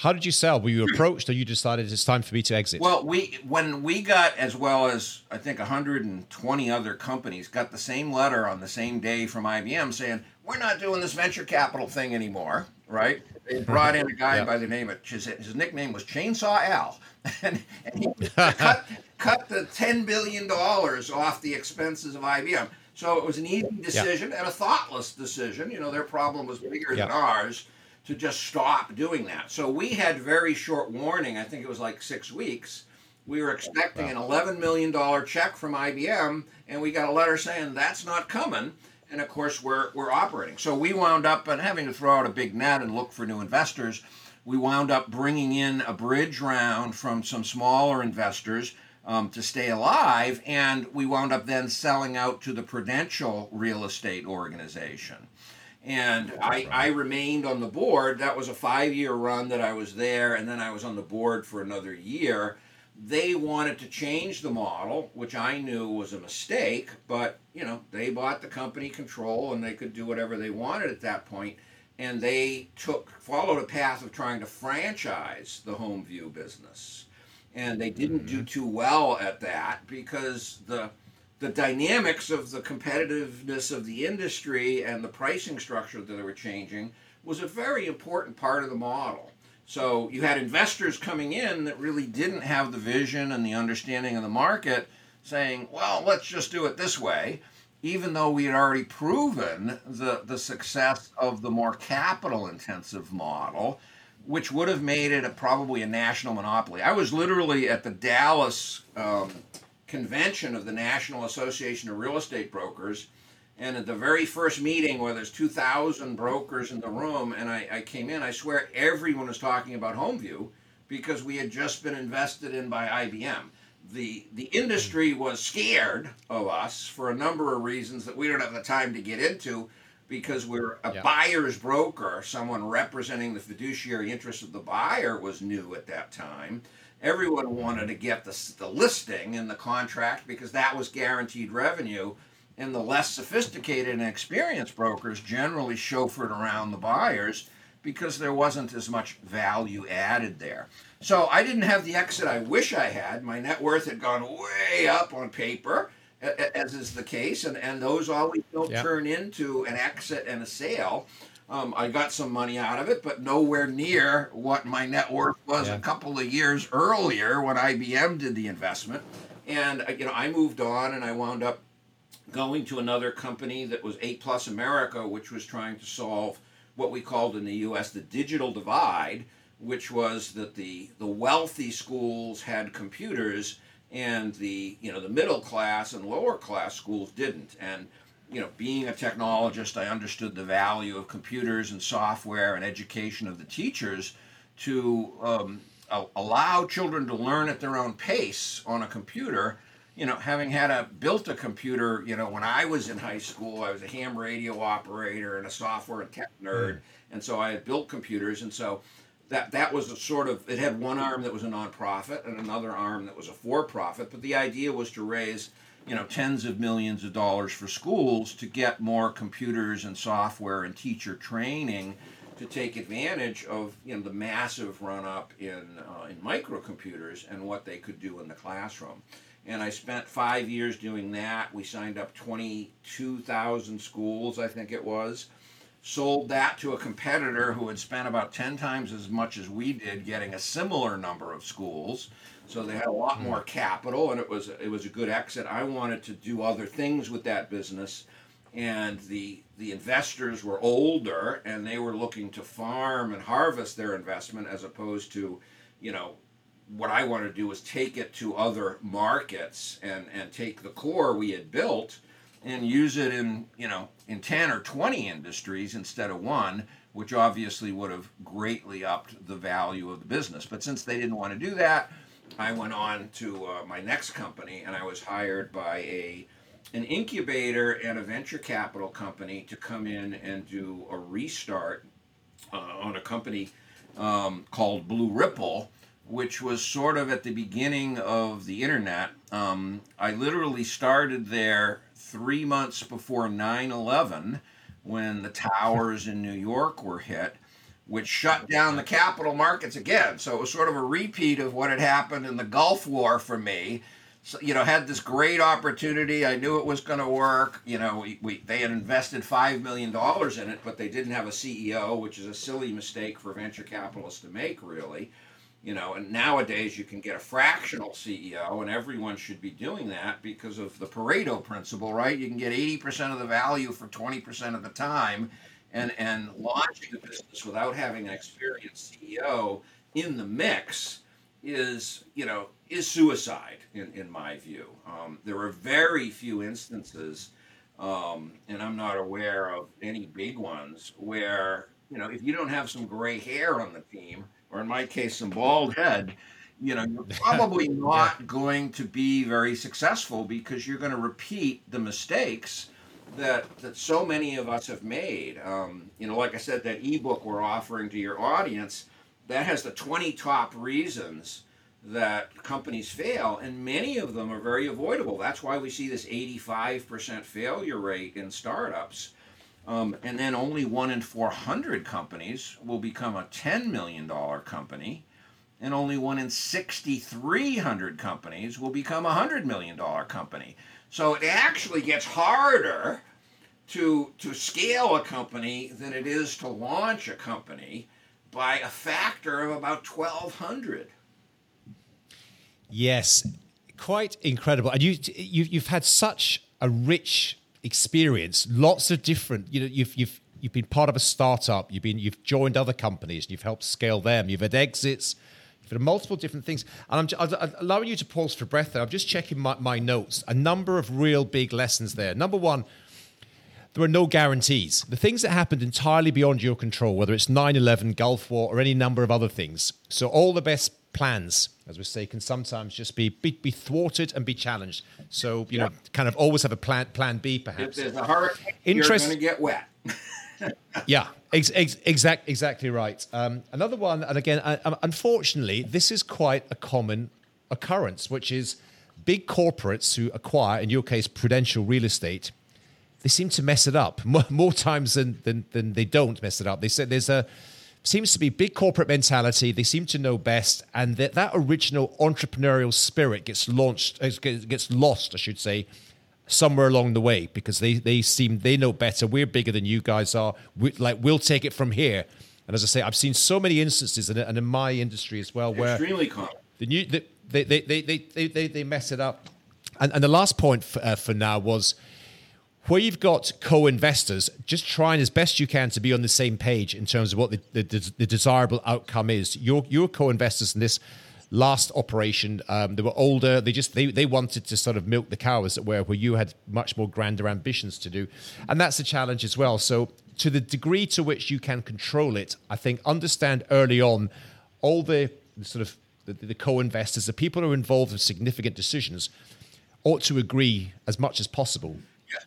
how did you sell? Were you approached, or you decided it's time for me to exit? Well, we when we got as well as I think 120 other companies got the same letter on the same day from IBM saying we're not doing this venture capital thing anymore. Right? They mm-hmm. brought in a guy yep. by the name of his, his nickname was Chainsaw Al, and, *laughs* and he *laughs* cut cut the 10 billion dollars off the expenses of IBM. So it was an easy decision yep. and a thoughtless decision. You know, their problem was bigger yep. than ours to just stop doing that. So we had very short warning. I think it was like six weeks. We were expecting an $11 million check from IBM, and we got a letter saying that's not coming. And of course, we're, we're operating. So we wound up and having to throw out a big net and look for new investors. We wound up bringing in a bridge round from some smaller investors um, to stay alive, and we wound up then selling out to the Prudential Real Estate Organization and I, I remained on the board. That was a five year run that I was there, and then I was on the board for another year. They wanted to change the model, which I knew was a mistake, but you know they bought the company control and they could do whatever they wanted at that point. and they took followed a path of trying to franchise the home view business, and they didn't do mm-hmm. too well at that because the the dynamics of the competitiveness of the industry and the pricing structure that they were changing was a very important part of the model. So you had investors coming in that really didn't have the vision and the understanding of the market saying, well, let's just do it this way. even though we had already proven the, the success of the more capital intensive model, which would have made it a, probably a national monopoly. I was literally at the Dallas um, convention of the National Association of Real Estate Brokers. And at the very first meeting, where there's 2,000 brokers in the room, and I, I came in, I swear everyone was talking about HomeView because we had just been invested in by IBM the the industry was scared of us for a number of reasons that we don't have the time to get into because we're a yeah. buyer's broker someone representing the fiduciary interest of the buyer was new at that time everyone wanted to get the, the listing in the contract because that was guaranteed revenue and the less sophisticated and experienced brokers generally chauffeured around the buyers because there wasn't as much value added there so I didn't have the exit I wish I had. My net worth had gone way up on paper, as is the case, and, and those always don't yep. turn into an exit and a sale. Um, I got some money out of it, but nowhere near what my net worth was yeah. a couple of years earlier when IBM did the investment. And uh, you know, I moved on, and I wound up going to another company that was A Plus America, which was trying to solve what we called in the U.S. the digital divide which was that the, the wealthy schools had computers and the you know the middle class and lower class schools didn't and you know being a technologist i understood the value of computers and software and education of the teachers to um, allow children to learn at their own pace on a computer. You know having had a built a computer you know when i was in high school i was a ham radio operator and a software and tech nerd. Mm. and so i had built computers. And so that that was a sort of it had one arm that was a nonprofit and another arm that was a for-profit. But the idea was to raise you know tens of millions of dollars for schools to get more computers and software and teacher training to take advantage of you know the massive run up in uh, in microcomputers and what they could do in the classroom. And I spent five years doing that. We signed up 22,000 schools, I think it was. Sold that to a competitor who had spent about 10 times as much as we did getting a similar number of schools so they had a lot more capital and it was it was a good exit. I wanted to do other things with that business and the the investors were older and they were looking to farm and harvest their investment as opposed to you know what i wanted to do was take it to other markets and and take the core we had built and use it in you know in 10 or 20 industries instead of one which obviously would have greatly upped the value of the business. But since they didn't want to do that i went on to uh, my next company and i was hired by a an incubator and a venture capital company to come in and do a restart uh, on a company um, called blue ripple which was sort of at the beginning of the internet. Um, i literally started there three months before 9 11 when the towers in New York were hit, which shut down the capital markets again. So it was sort of a repeat of what had happened in the Gulf War for me. So, you know, had this great opportunity. I knew it was going to work. You know, we, we, they had invested $5 million in it, but they didn't have a CEO, which is a silly mistake for venture capitalists to make, really you know and nowadays you can get a fractional ceo and everyone should be doing that because of the pareto principle right you can get 80% of the value for 20% of the time and and launching a business without having an experienced ceo in the mix is you know is suicide in, in my view um, there are very few instances um, and i'm not aware of any big ones where you know if you don't have some gray hair on the team or in my case, some bald head, you know, you're *laughs* probably not yeah. going to be very successful because you're going to repeat the mistakes that that so many of us have made. Um, you know, like I said, that ebook we're offering to your audience that has the 20 top reasons that companies fail, and many of them are very avoidable. That's why we see this 85% failure rate in startups um, and then only one in 400 companies will become a $10 million company, and only one in 6,300 companies will become a $100 million company. So it actually gets harder to, to scale a company than it is to launch a company by a factor of about 1,200. Yes, quite incredible. And you, you, you've had such a rich experience, lots of different. You know, you've you've you've been part of a startup. You've been you've joined other companies. You've helped scale them. You've had exits. You've multiple different things. And I'm, I'm allowing you to pause for breath. There, I'm just checking my, my notes. A number of real big lessons there. Number one there are no guarantees. The things that happened entirely beyond your control, whether it's 9 11, Gulf War, or any number of other things. So, all the best plans, as we say, can sometimes just be be, be thwarted and be challenged. So, you yeah. know, kind of always have a plan, plan B, perhaps. If there's a hurricane, Interest- you're going to get wet. *laughs* yeah, ex- ex- exact, exactly right. Um, another one, and again, uh, unfortunately, this is quite a common occurrence, which is big corporates who acquire, in your case, prudential real estate they seem to mess it up *laughs* more, more times than, than, than they don't mess it up. They said there's a seems to be big corporate mentality. They seem to know best, and that that original entrepreneurial spirit gets launched, uh, gets lost, I should say, somewhere along the way because they they seem they know better. We're bigger than you guys are. We, like we'll take it from here. And as I say, I've seen so many instances, and in my industry as well, where extremely common. The new the, they, they, they, they, they, they mess it up. And, and the last point for, uh, for now was where you've got co-investors just trying as best you can to be on the same page in terms of what the, the, the desirable outcome is your your co-investors in this last operation um, they were older they just they, they wanted to sort of milk the cow as it were where you had much more grander ambitions to do and that's a challenge as well so to the degree to which you can control it i think understand early on all the, sort of the, the co-investors the people who are involved in significant decisions ought to agree as much as possible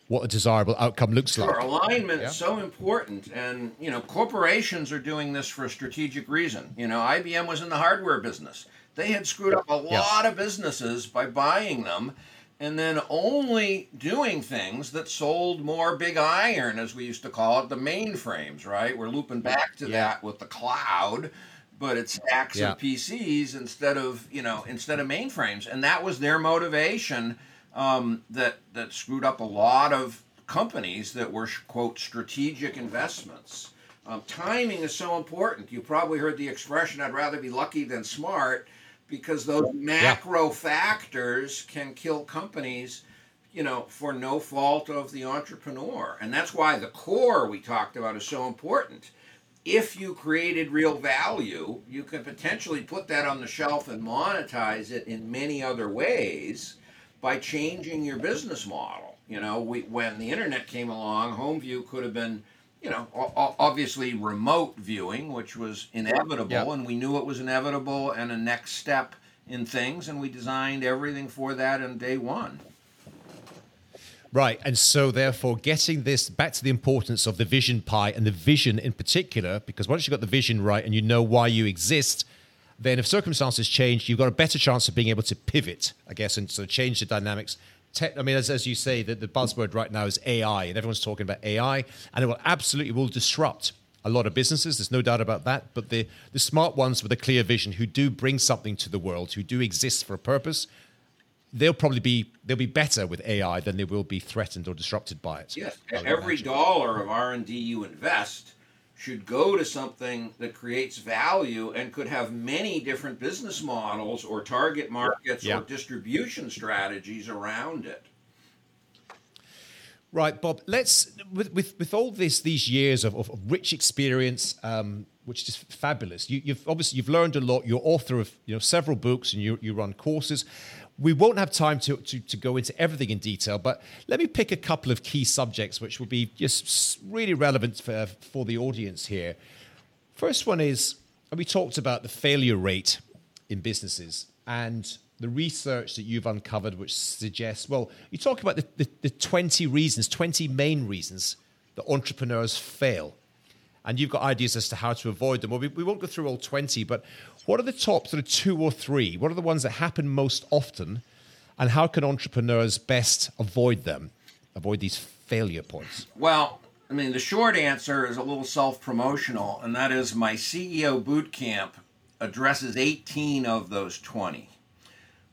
what a desirable outcome looks sure, like. Alignment is so important, and you know, corporations are doing this for a strategic reason. You know, IBM was in the hardware business. They had screwed up a yeah. lot of businesses by buying them, and then only doing things that sold more big iron, as we used to call it, the mainframes. Right? We're looping back to yeah. that with the cloud but it's stacks yeah. of PCs instead of you know instead of mainframes, and that was their motivation um, that that screwed up a lot of companies that were quote strategic investments. Um, timing is so important. You probably heard the expression, "I'd rather be lucky than smart," because those macro yeah. factors can kill companies. You know, for no fault of the entrepreneur, and that's why the core we talked about is so important if you created real value, you could potentially put that on the shelf and monetize it in many other ways by changing your business model. You know, we, when the internet came along, homeview could have been, you know, obviously remote viewing, which was inevitable, yep. and we knew it was inevitable and a next step in things, and we designed everything for that in day one. Right. And so, therefore, getting this back to the importance of the vision pie and the vision in particular, because once you've got the vision right and you know why you exist, then if circumstances change, you've got a better chance of being able to pivot, I guess, and sort of change the dynamics. Te- I mean, as, as you say, the, the buzzword right now is AI, and everyone's talking about AI, and it will absolutely will disrupt a lot of businesses. There's no doubt about that. But the, the smart ones with a clear vision who do bring something to the world, who do exist for a purpose, they'll probably be they'll be better with AI than they will be threatened or disrupted by it. Yes, every dollar of R and D you invest should go to something that creates value and could have many different business models or target markets yeah. or distribution strategies around it. Right, Bob. Let's with with, with all this these years of, of, rich experience, um, which is fabulous. You, have obviously you've learned a lot. You're author of you know several books and you you run courses we won't have time to, to, to, go into everything in detail, but let me pick a couple of key subjects which will be just really relevant for, for the audience here. First one is we talked about the failure rate in businesses and the research that you've uncovered, which suggests, well, you talk about the, the, the 20 reasons, 20 main reasons that entrepreneurs fail and you've got ideas as to how to avoid them. Well, we, we won't go through all 20, but what are the top sort of two or three? What are the ones that happen most often? And how can entrepreneurs best avoid them, avoid these failure points? Well, I mean, the short answer is a little self promotional, and that is my CEO boot camp addresses 18 of those 20.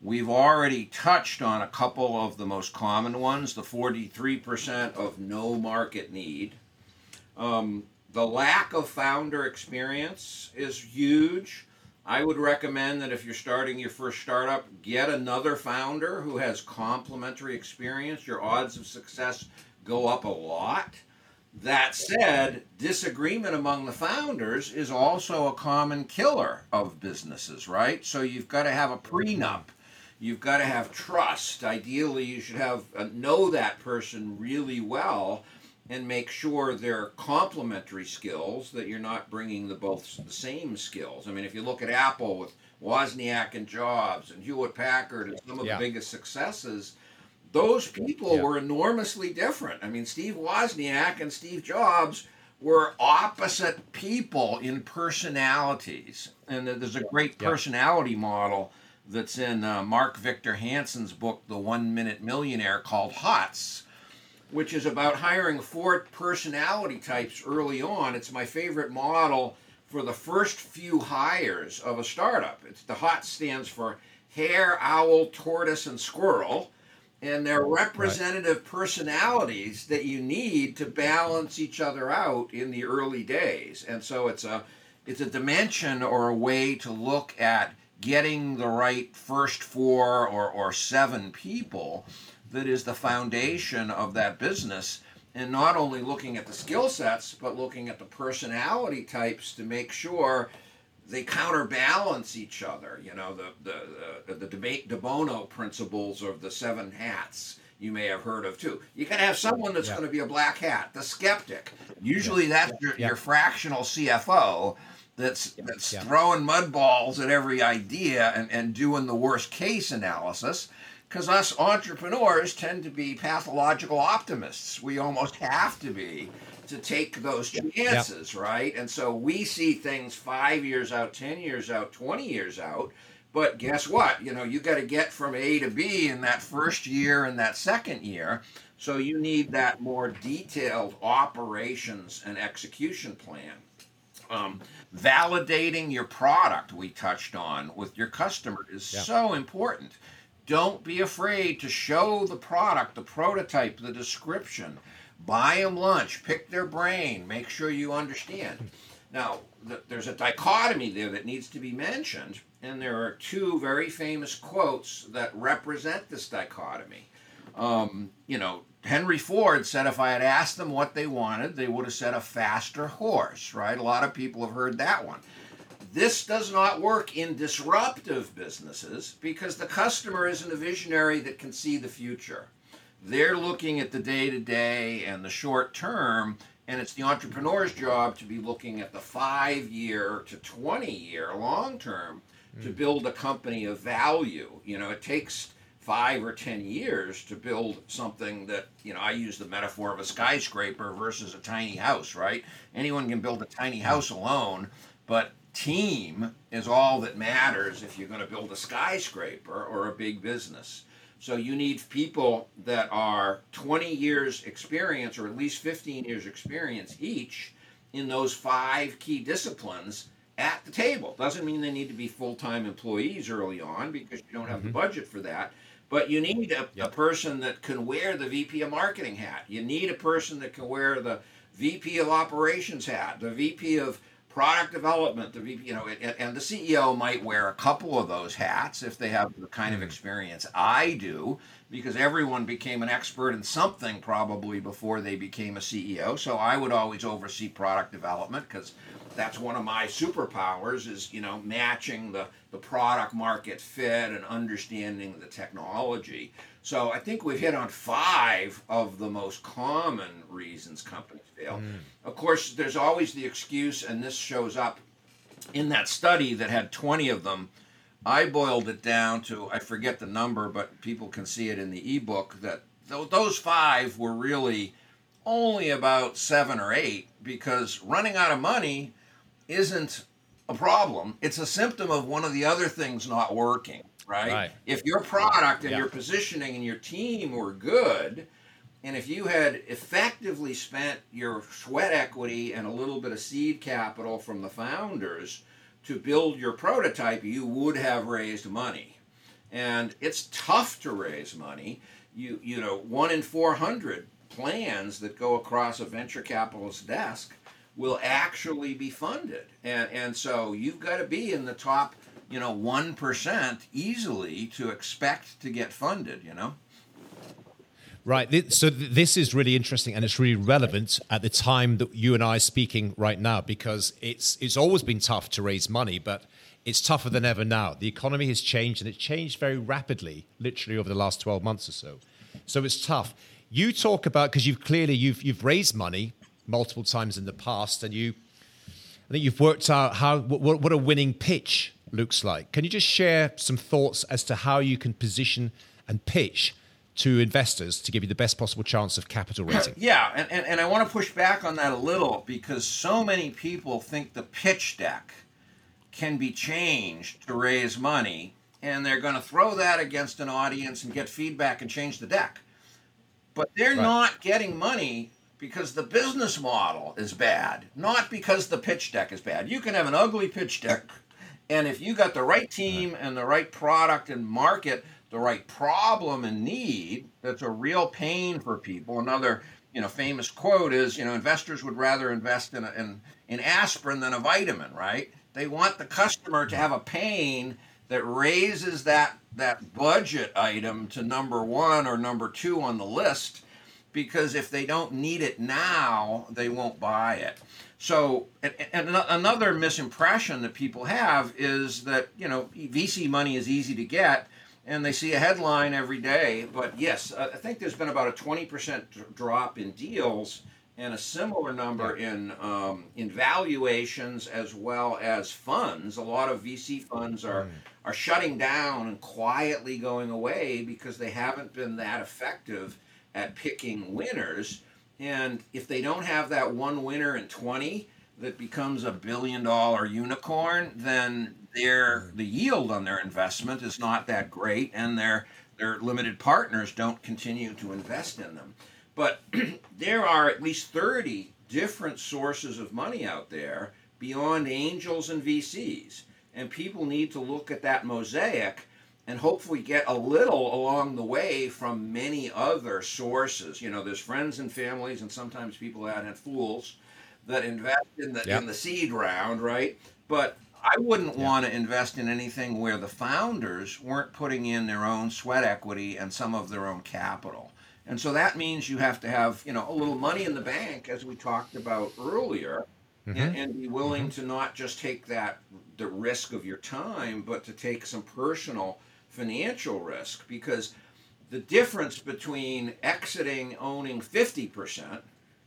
We've already touched on a couple of the most common ones the 43% of no market need. Um, the lack of founder experience is huge. I would recommend that if you're starting your first startup, get another founder who has complementary experience. Your odds of success go up a lot. That said, disagreement among the founders is also a common killer of businesses, right? So you've got to have a prenup. You've got to have trust. Ideally, you should have uh, know that person really well and make sure they're complementary skills that you're not bringing the both the same skills. I mean, if you look at Apple with Wozniak and Jobs and Hewlett Packard and some of Yeah. the biggest successes, those people Yeah. were enormously different. I mean, Steve Wozniak and Steve Jobs were opposite people in personalities, and there's a great Yeah. personality model that's in uh, Mark Victor Hansen's book, The One Minute Millionaire, called HOTS which is about hiring four personality types early on. It's my favorite model for the first few hires of a startup. It's the HOT stands for hare, owl, tortoise, and squirrel. And they're representative personalities that you need to balance each other out in the early days. And so it's a it's a dimension or a way to look at getting the right first four or, or seven people that is the foundation of that business. And not only looking at the skill sets but looking at the personality types to make sure they counterbalance each other. You know the the the, the debate de bono principles of the seven hats you may have heard of too. You can have someone that's Yeah. going to be a black hat the skeptic. Usually that's your, Yeah. your fractional cfo that's that's Yeah. throwing mud balls at every idea and, and doing the worst case analysis because us entrepreneurs tend to be pathological optimists. We almost have to be to take those chances, right? And so we see things five years out, 10 years out, 20 years out. But guess what? You know, you got to get from A to B in that first year and that second year. So you need that more detailed operations and execution plan. Um, validating your product, we touched on with your customer, is Yeah. so important. Don't be afraid to show the product, the prototype, the description. Buy them lunch, pick their brain, make sure you understand. *laughs* Now, th- there's a dichotomy there that needs to be mentioned, and there are two very famous quotes that represent this dichotomy. Um, you know, Henry Ford said if I had asked them what they wanted, they would have said a faster horse, right? A lot of people have heard that one. This does not work in disruptive businesses because the customer isn't a visionary that can see the future. They're looking at the day to day and the short term, and it's the entrepreneur's job to be looking at the five year to 20 year long term to mm. build a company of value. You know, it takes five or 10 years to build something that, you know, I use the metaphor of a skyscraper versus a tiny house, right? Anyone can build a tiny house alone, but team is all that matters if you're going to build a skyscraper or a big business. So you need people that are 20 years experience or at least 15 years experience each in those five key disciplines at the table. Doesn't mean they need to be full-time employees early on because you don't have the mm-hmm. budget for that. But you need a, a person that can wear the VP of marketing hat. You need a person that can wear the VP of operations hat, the VP of product development, the VP, you know, and, and the CEO might wear a couple of those hats if they have the kind of hmm. experience I do, because everyone became an expert in something probably before they became a CEO. So I would always oversee product development because that's one of my superpowers is you know matching the the product market fit and understanding the technology so i think we've hit on five of the most common reasons companies fail. Hmm. Of course there's always the excuse and this shows up in that study that had 20 of them. I boiled it down to i forget the number but people can see it in the ebook that tho- those five were really only about seven or eight because running out of money isn't a problem. It's a symptom of one of the other things not working, right? Right. If your product and Yeah. your positioning and your team were good, and if you had effectively spent your sweat equity and a little bit of seed capital from the founders to build your prototype, you would have raised money. And it's tough to raise money. You you know, one in 400 plans that go across a venture capitalist desk will actually be funded. And and so you've got to be in the top, you know, 1% easily to expect to get funded, you know. Right. So this is really interesting, and it's really relevant at the time that you and I are speaking right now, because it's it's always been tough to raise money, but it's tougher than ever now. The economy has changed, and it's changed very rapidly, literally over the last twelve months or so. So it's tough. You talk about because you've clearly you've you've raised money multiple times in the past, and you I think you've worked out how what, what a winning pitch looks like. Can you just share some thoughts as to how you can position and pitch? to investors to give you the best possible chance of capital *clears throat* raising. Yeah, and, and, and I want to push back on that a little because so many people think the pitch deck can be changed to raise money, and they're going to throw that against an audience and get feedback and change the deck. But they're right. not getting money because the business model is bad, not because the pitch deck is bad. You can have an ugly pitch deck, and if you got the right team and the right product and market, the right problem and need that's a real pain for people. Another you know famous quote is you know investors would rather invest in a, in in aspirin than a vitamin, right? They want the customer to have a pain that raises that that budget item to number 1 or number 2 on the list because if they don't need it now, they won't buy it. So, and, and another misimpression that people have is that, you know, VC money is easy to get and they see a headline every day. But yes, I think there's been about a 20% drop in deals and a similar number in um, in valuations as well as funds. A lot of VC funds are mm. are shutting down and quietly going away because they haven't been that effective at picking winners. And if they don't have that one winner in 20 that becomes a billion dollar unicorn, then their the yield on their investment is not that great, and their their limited partners don't continue to invest in them. But *clears throat* there are at least 30 different sources of money out there beyond angels and VCs. And people need to look at that mosaic and hopefully get a little along the way from many other sources. You know, there's friends and families, and sometimes people out and fools that invest in the yep. in the seed round, right? But I wouldn't want to invest in anything where the founders weren't putting in their own sweat equity and some of their own capital. And so that means you have to have, you know, a little money in the bank, as we talked about earlier, mm-hmm. and, and, be willing mm-hmm. to not just take that the risk of your time, but to take some personal financial risk. Because the difference between exiting owning 50%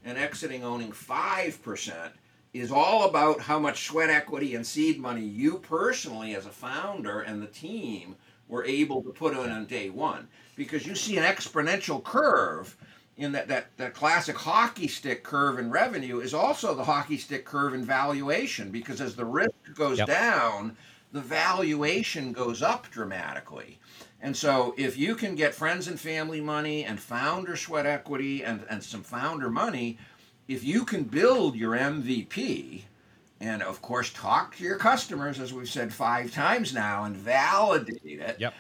and exiting owning 5% is all about how much sweat equity and seed money you personally, as a founder and the team, were able to put in on day one. Because you see an exponential curve in that, that, that classic hockey stick curve in revenue is also the hockey stick curve in valuation. Because as the risk goes yep. down, the valuation goes up dramatically. And so if you can get friends and family money and founder sweat equity and, and some founder money, if you can build your MVP, and of course talk to your customers, as we've said five times now, and validate it. Yep.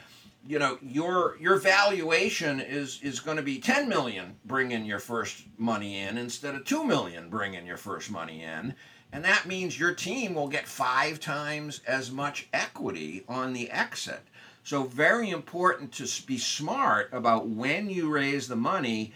You know your your valuation is is going to be 10 million bringing your first money in instead of 2 million bringing your first money in, and that means your team will get five times as much equity on the exit. So very important to be smart about when you raise the money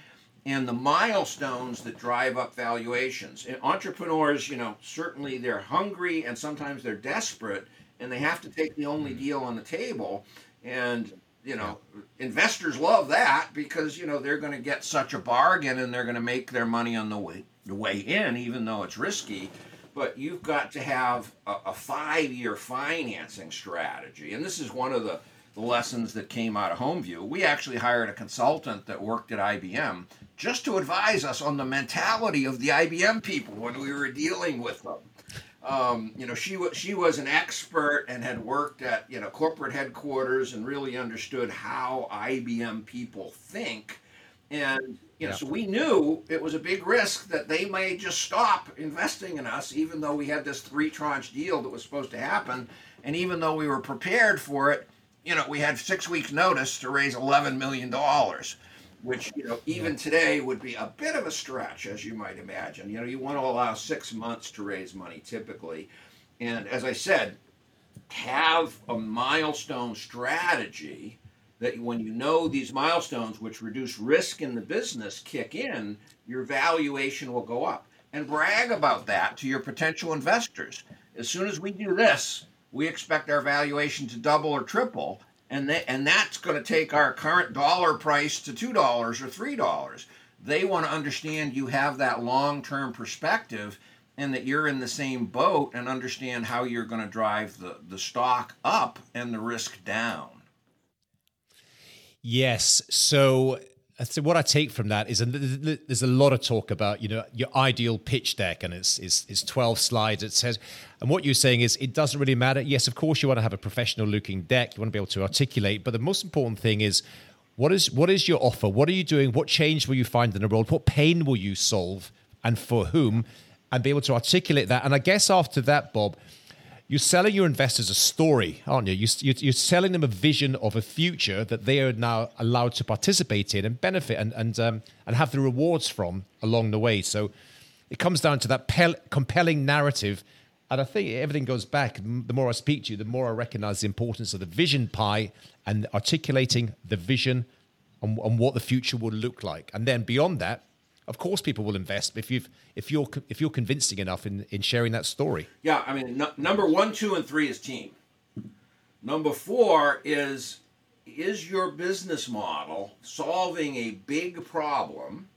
and the milestones that drive up valuations. And entrepreneurs, you know, certainly they're hungry and sometimes they're desperate and they have to take the only mm. deal on the table. And, you know, investors love that because, you know, they're going to get such a bargain and they're going to make their money on the way, the way in, even though it's risky. But you've got to have a, a five year financing strategy. And this is one of the the lessons that came out of HomeView. We actually hired a consultant that worked at IBM just to advise us on the mentality of the IBM people when we were dealing with them. Um, you know, she was she was an expert and had worked at you know corporate headquarters and really understood how IBM people think, and you know, yeah. so we knew it was a big risk that they may just stop investing in us, even though we had this three tranche deal that was supposed to happen, and even though we were prepared for it, you know, we had six weeks notice to raise eleven million dollars which you know even today would be a bit of a stretch as you might imagine. You know you want to allow six months to raise money typically. And as i said have a milestone strategy that when you know these milestones, which reduce risk in the business, kick in, your valuation will go up. And brag about that to your potential investors. As soon as we do this, we expect our valuation to double or triple. And, they, and that's going to take our current dollar price to $2 or $3. They want to understand you have that long term perspective and that you're in the same boat and understand how you're going to drive the, the stock up and the risk down. Yes. So, uh, so what I take from that is and there's a lot of talk about you know your ideal pitch deck and it's, it's it's 12 slides. It says and what you're saying is it doesn't really matter. Yes of course you want to have a professional looking deck. You want to be able to articulate. But the most important thing is what is what is your offer? What are you doing? What change will you find in the world? What pain will you solve? And for whom? And be able to articulate that. And I guess after that Bob you're selling your investors a story, aren't you? You're, selling them a vision of a future that they are now allowed to participate in and benefit and and um, and have the rewards from along the way. So it comes down to that pel- compelling narrative. And I think everything goes back. The more I speak to you, the more I recognize the importance of the vision pie and articulating the vision on, on what the future will look like. And then beyond that, of course people will invest if you've if you're if you're convincing enough in in sharing that story. Yeah i mean number one two and three is team. Number four is is your business model solving a big problem?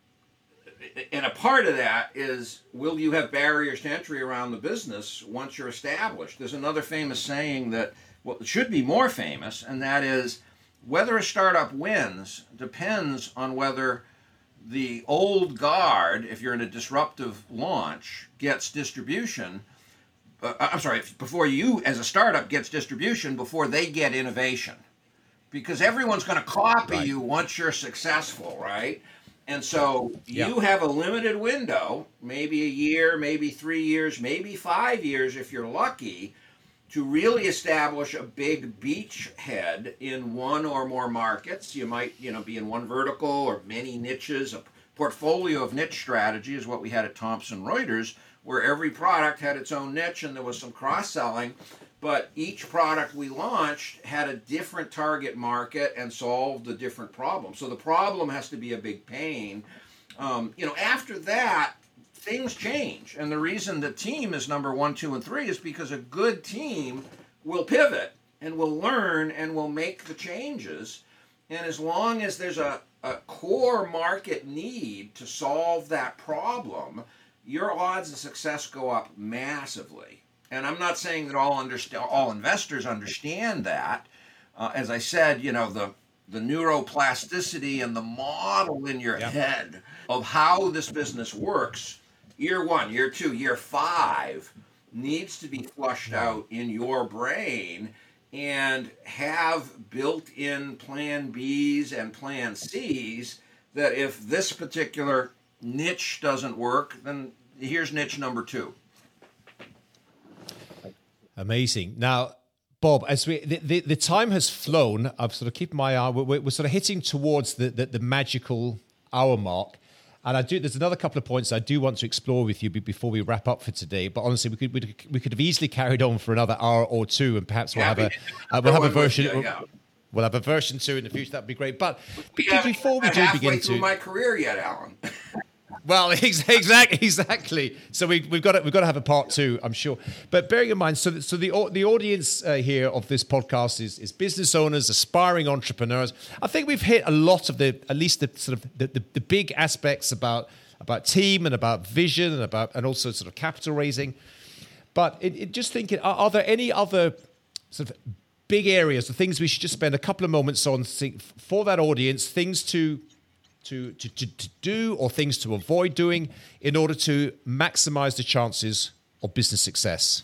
And a part of that is will you have barriers to entry around the business once you're established? There's another famous saying that well, should be more famous and that is whether a startup wins depends on whether the old guard, if you're in a disruptive launch, gets distribution. Uh, I'm sorry, before you as a startup gets distribution before they get innovation. Because everyone's going to copy right. you once you're successful, right? And so you have a limited window, maybe a year, maybe three years, maybe five years if you're lucky, to really establish a big beachhead in one or more markets. You might, you know, be in one vertical or many niches. A portfolio of niche strategy is what we had at Thomson Reuters, where every product had its own niche and there was some cross-selling. But each product we launched had a different target market and solved a different problem. So the problem has to be a big pain. Um, you know, after that, things change. And the reason the team is number one, two, and three is because a good team will pivot and will learn and will make the changes. And as long as there's a, a core market need to solve that problem, your odds of success go up massively. And I'm not saying that all understand, all investors understand that. Uh, as I said, you know the the neuroplasticity and the model in your yep. head of how this business works year one, year two, year five needs to be flushed out in your brain and have built in plan Bs and plan Cs that if this particular niche doesn't work, then here's niche number two. Amazing. Now, Bob, as we the, the, the time has flown, I've sort of keep my eye. We're, we're, sort of hitting towards the, the, the magical hour mark. And I do. There's another couple of points I do want to explore with you before we wrap up for today. But honestly, we could we, we could have easily carried on for another hour or two, and perhaps we'll have a uh, we'll have a version. Yeah. We'll have a version two in the future. That'd be great. But before we do begin to my career yet, Alan. *laughs* Well, *laughs* exactly, exactly. So we, have got to, we've got to have a part two, I'm sure. But bearing in mind, so so the the audience uh, here of this podcast is is business owners, aspiring entrepreneurs. I think we've hit a lot of the at least the sort of the, the, the big aspects about about team and about vision and about and also sort of capital raising. But it, it just thinking, are, are there any other sort of big areas, the things we should just spend a couple of moments on for that audience, things to to, to, to, to do or things to avoid doing in order to maximize the chances of business success?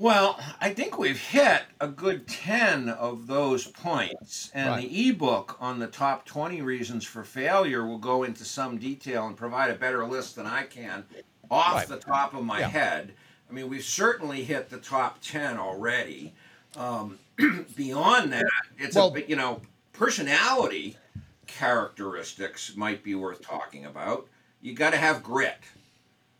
Well, I think we've hit a good 10 of those points. And right. the ebook on the top 20 reasons for failure will go into some detail and provide a better list than I can off right. the top of my yeah. head. I mean, we've certainly hit the top 10 already. Um, *clears throat* beyond that, it's well, a you know, personality characteristics might be worth talking about. You got to have grit.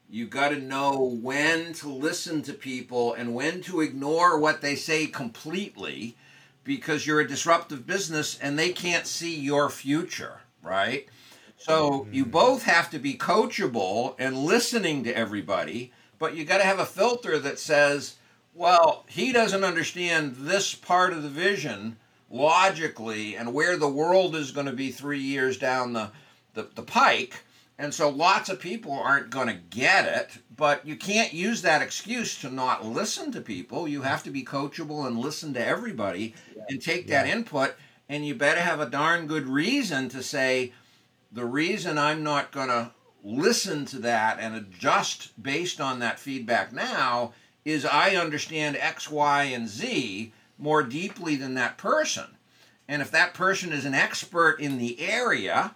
You got to know when to listen to people and when to ignore what they say completely because you're a disruptive business and they can't see your future, right? So mm-hmm. you both have to be coachable and listening to everybody, but you got to have a filter that says, well, he doesn't understand this part of the vision logically and where the world is going to be three years down the, the, the pike. And so lots of people aren't going to get it, but you can't use that excuse to not listen to people. You have to be coachable and listen to everybody and take that input. And you better have a darn good reason to say, the reason I'm not going to listen to that and adjust based on that feedback now is I understand X, Y, and Z more deeply than that person. And if that person is an expert in the area,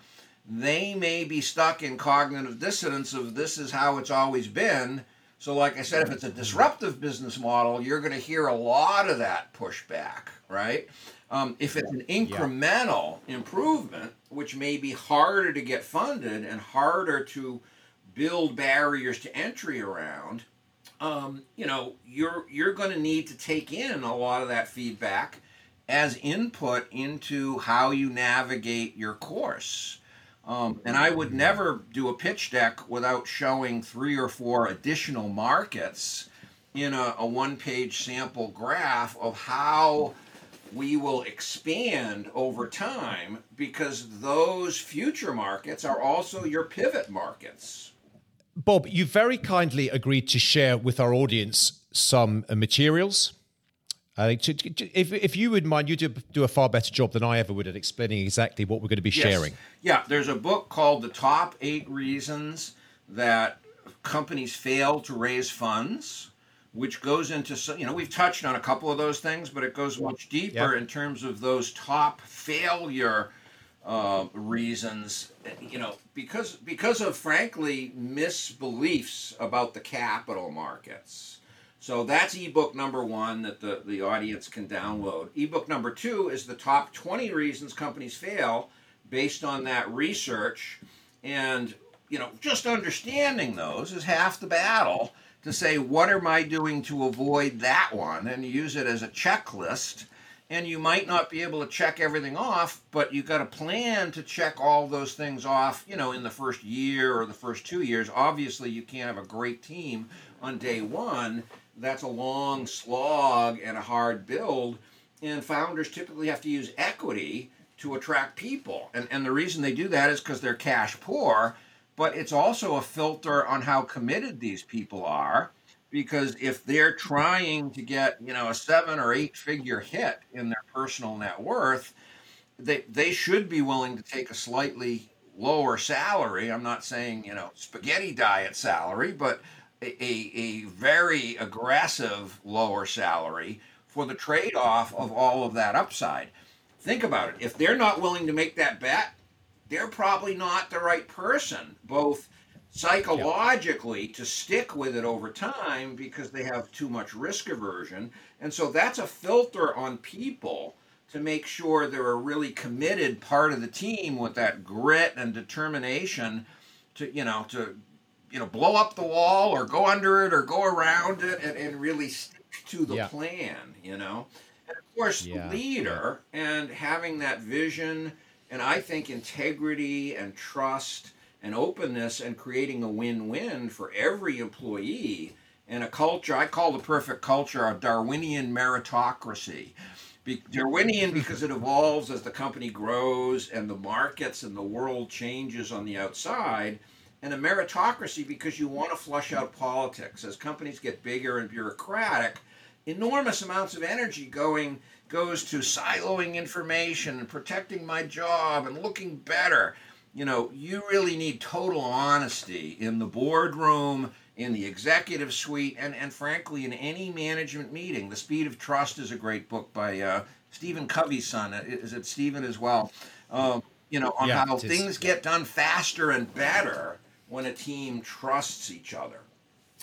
they may be stuck in cognitive dissonance of this is how it's always been. So, like I said, if it's a disruptive business model, you're going to hear a lot of that pushback, right? Um, if it's an incremental improvement, which may be harder to get funded and harder to build barriers to entry around, um, you know, you're you're going to need to take in a lot of that feedback as input into how you navigate your course. Um, and I would never do a pitch deck without showing three or four additional markets in a, a one page sample graph of how we will expand over time because those future markets are also your pivot markets. Bob, you very kindly agreed to share with our audience some uh, materials. I think if, if you would mind, you do, do a far better job than I ever would at explaining exactly what we're going to be yes. sharing. Yeah, there's a book called The Top Eight Reasons That Companies Fail to Raise Funds which goes into you know we've touched on a couple of those things, but it goes much deeper yep. in terms of those top failure uh, reasons. You know because because of frankly misbeliefs about the capital markets. So that's ebook number one that the, the audience can download. Ebook number two is the top 20 reasons companies fail based on that research. And, you know, just understanding those is half the battle to say, what am I doing to avoid that one? And use it as a checklist. And you might not be able to check everything off, but you've got a plan to check all those things off, you know, in the first year or the first two years. Obviously, you can't have a great team on day one. That's a long slog and a hard build. And founders typically have to use equity to attract people. And, and the reason they do that is because they're cash poor but it's also a filter on how committed these people are because if they're trying to get you know a seven or eight figure hit in their personal net worth they they should be willing to take a slightly lower salary. I'm not saying you know spaghetti diet salary but a, a, a very aggressive lower salary for the trade-off of all of that upside. Think about it. If they're not willing to make that bet they're probably not the right person, both psychologically to stick with it over time because they have too much risk aversion. And so that's a filter on people to make sure they're a really committed part of the team with that grit and determination to, you know, to you know, blow up the wall or go under it or go around it and, and really stick to the yeah. plan, you know. And of course, yeah. leader and having that vision and I think integrity and trust and openness and creating a win win for every employee and a culture, I call the perfect culture a Darwinian meritocracy. Be, Darwinian because it evolves as the company grows and the markets and the world changes on the outside, and a meritocracy because you want to flush out politics. As companies get bigger and bureaucratic, enormous amounts of energy going goes to siloing information and protecting my job and looking better. You know, you really need total honesty in the boardroom, in the executive suite, and, and frankly, in any management meeting. The Speed of Trust is a great book by uh, Stephen Covey's son. Is it Stephen as well? Um, you know, on yeah, how things get done faster and better when a team trusts each other.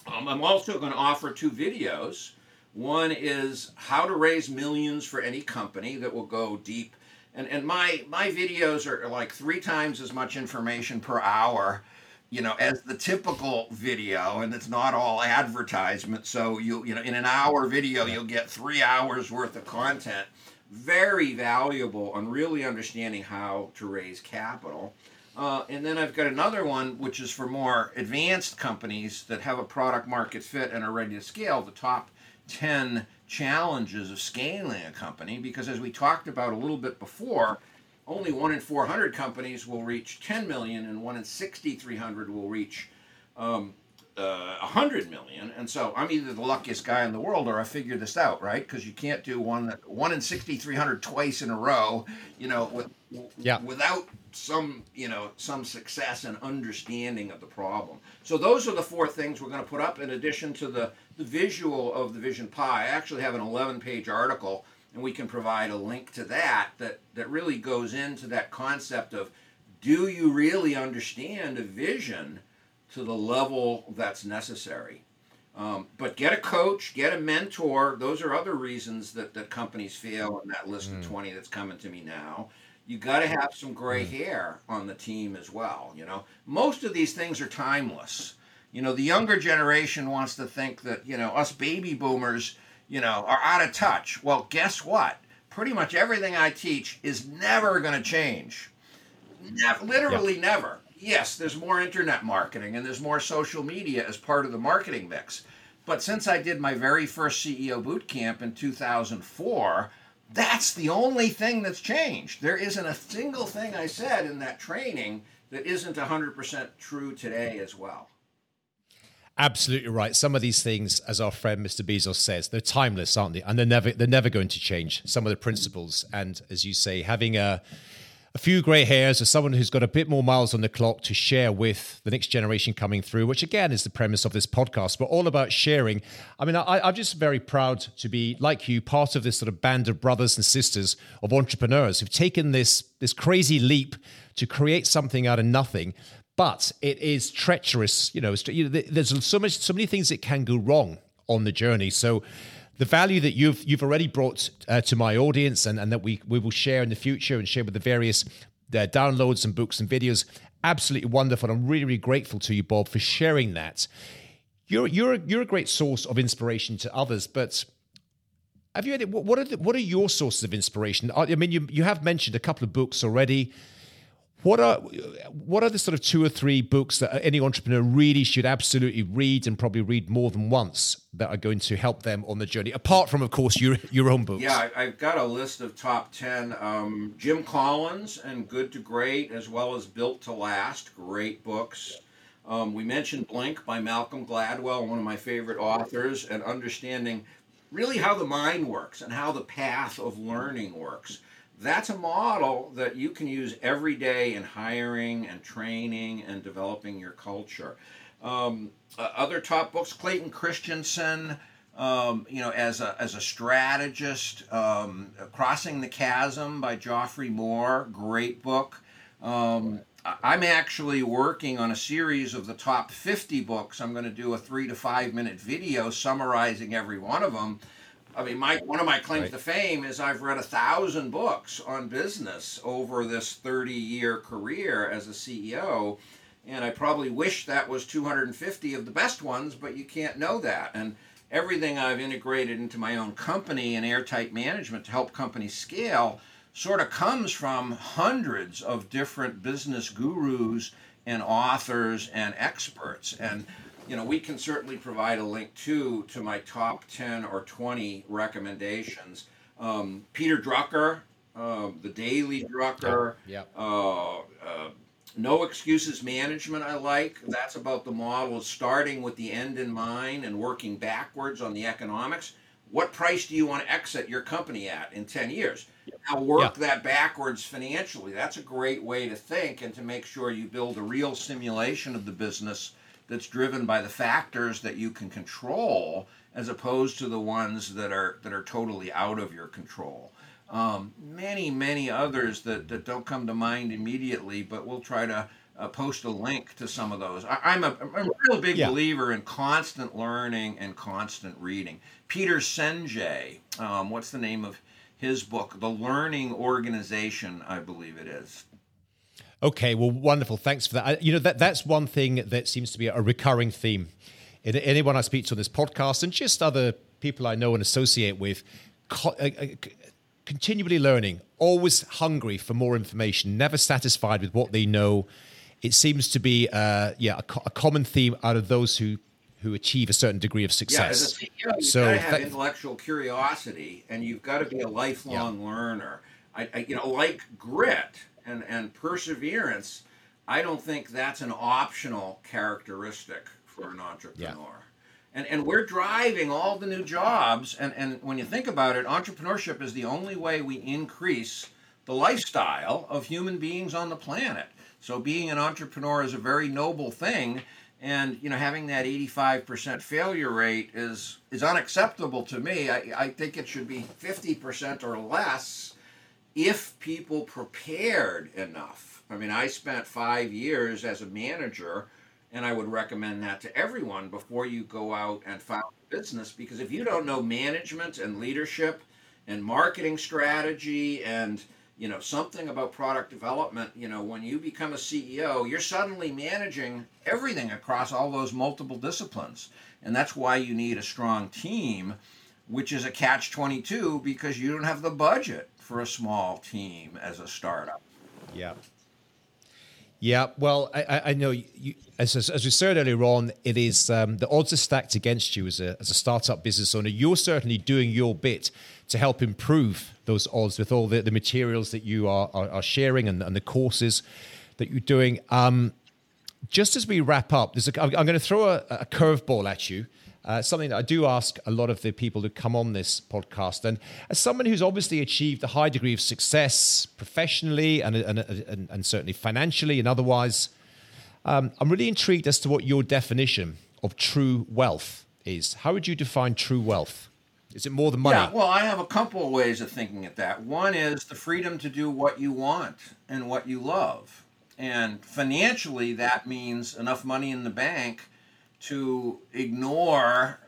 Um, I'm also going to offer two videos one is how to raise millions for any company that will go deep. And, and my, my videos are like three times as much information per hour you know, as the typical video, and it's not all advertisement. So you, you know, in an hour video, you'll get three hours worth of content. very valuable on really understanding how to raise capital. Uh, and then I've got another one which is for more advanced companies that have a product market fit and are ready to scale. The top 10 challenges of scaling a company, because as we talked about a little bit before, only one in 400 companies will reach 10 million, and one in 6,300 will reach um, uh, 100 million. And so I'm either the luckiest guy in the world or I figured this out, right? Because you can't do one one in 6,300 twice in a row, you know, with, yeah. without some, you know, some success and understanding of the problem. So those are the four things we're going to put up in addition to the, the visual of the Vision Pie. I actually have an 11 page article and we can provide a link to that that, that really goes into that concept of do you really understand a vision to the level that's necessary? Um, but get a coach, get a mentor. Those are other reasons that, that companies fail in that list mm. of 20 that's coming to me now. You got to have some gray mm. hair on the team as well. You know, most of these things are timeless. You know, the younger generation wants to think that, you know, us baby boomers, you know, are out of touch. Well, guess what? Pretty much everything I teach is never going to change. Ne- literally never yes, there's more internet marketing and there's more social media as part of the marketing mix. But since I did my very first CEO boot camp in 2004, that's the only thing that's changed. There isn't a single thing I said in that training that isn't 100% true today as well. Absolutely right. Some of these things, as our friend Mr. Bezos says, they're timeless, aren't they? And they're never they're never going to change. Some of the principles, and as you say, having a a few grey hairs as someone who's got a bit more miles on the clock to share with the next generation coming through, which again is the premise of this podcast, but all about sharing. I mean, I, am just very proud to be, like you, part of this sort of band of brothers and sisters of entrepreneurs who've taken this, this crazy leap to create something out of nothing. But it is treacherous, you know. There's so much, so many things that can go wrong on the journey. So, the value that you've you've already brought uh, to my audience and, and that we, we will share in the future and share with the various uh, downloads and books and videos absolutely wonderful i'm really really grateful to you bob for sharing that you're you're you're a great source of inspiration to others but have you had what are the, what are your sources of inspiration i mean you you have mentioned a couple of books already what are what are the sort of two or three books that any entrepreneur really should absolutely read and probably read more than once that are going to help them on the journey? Apart from, of course, your your own books. Yeah, I've got a list of top ten. Um, Jim Collins and Good to Great, as well as Built to Last, great books. Um, we mentioned Blink by Malcolm Gladwell, one of my favorite authors, and understanding really how the mind works and how the path of learning works that's a model that you can use every day in hiring and training and developing your culture. Um, uh, other top books, Clayton Christensen, um, you know, as a, as a strategist, um, Crossing the Chasm by Geoffrey Moore, great book. Um, I'm actually working on a series of the top 50 books. I'm going to do a three to five minute video summarizing every one of them I mean, my one of my claims right. to fame is I've read a thousand books on business over this 30 year career as a CEO, and I probably wish that was 250 of the best ones, but you can't know that. And everything I've integrated into my own company and airtight management to help companies scale sort of comes from hundreds of different business gurus and authors and experts and you know, we can certainly provide a link too to my top 10 or 20 recommendations. Um, Peter Drucker, uh, the Daily Drucker, yep. Yep. Uh, uh, No Excuses Management, I like. That's about the model of starting with the end in mind and working backwards on the economics. What price do you want to exit your company at in 10 years? Now work that backwards financially. That's a great way to think and to make sure you build a real simulation of the business that's driven by the factors that you can control as opposed to the ones that are that are totally out of your control. Um, many, many others that, that don't come to mind immediately, but we'll try to uh, post a link to some of those. I, am a, I'm a real big yeah. believer in constant learning and constant reading. Peter Senge, um, what's the name of his book? The Learning Organization, I believe it is. Okay, well, wonderful. Thanks for that. I, you know, that that's one thing that seems to be a recurring theme. In, anyone I speak to on this podcast and just other people I know and associate with, co- uh, uh, continually learning, always hungry for more information, never satisfied with what they know. It seems to be, uh, yeah, a, co- a, common theme out of those who who achieve a certain degree of success. Yeah, as a CEO, you've so got to have that, intellectual curiosity, and you've got to be a lifelong yeah. learner. I, I, you know, like grit and and perseverance. I don't think that's an optional characteristic for an entrepreneur. Yeah and and we're driving all the new jobs and and when you think about it entrepreneurship is the only way we increase the lifestyle of human beings on the planet so being an entrepreneur is a very noble thing and you know having that 85% failure rate is is unacceptable to me i, I think it should be 50% or less if people prepared enough. I mean i spent five years as a manager and I would recommend that to everyone before you go out and found a business because if you don't know management and leadership and marketing strategy and you know something about product development you know when you become a ceo you're suddenly managing everything across all those multiple disciplines. And that's why you need a strong team which is a catch 22 because you don't have the budget for a small team as a startup yeah yeah, well, I, I know you, as, as we said earlier on, it is um, the odds are stacked against you as a, as a startup business owner. You're certainly doing your bit to help improve those odds with all the, the materials that you are, are, are sharing and, and, the courses that you're doing. Um, just as we wrap up, I'm going to throw a, a curveball at you. Uh, something that I do ask a lot of the people who come on this podcast. And as someone who's obviously achieved a high degree of success professionally and, and, and, and certainly financially and otherwise, um, I'm really intrigued as to what your definition of true wealth is. How would you define true wealth? Is it more than money? Yeah, well, I have a couple of ways of thinking at that. One is the freedom to do what you want and what you love. And financially, that means enough money in the bank to ignore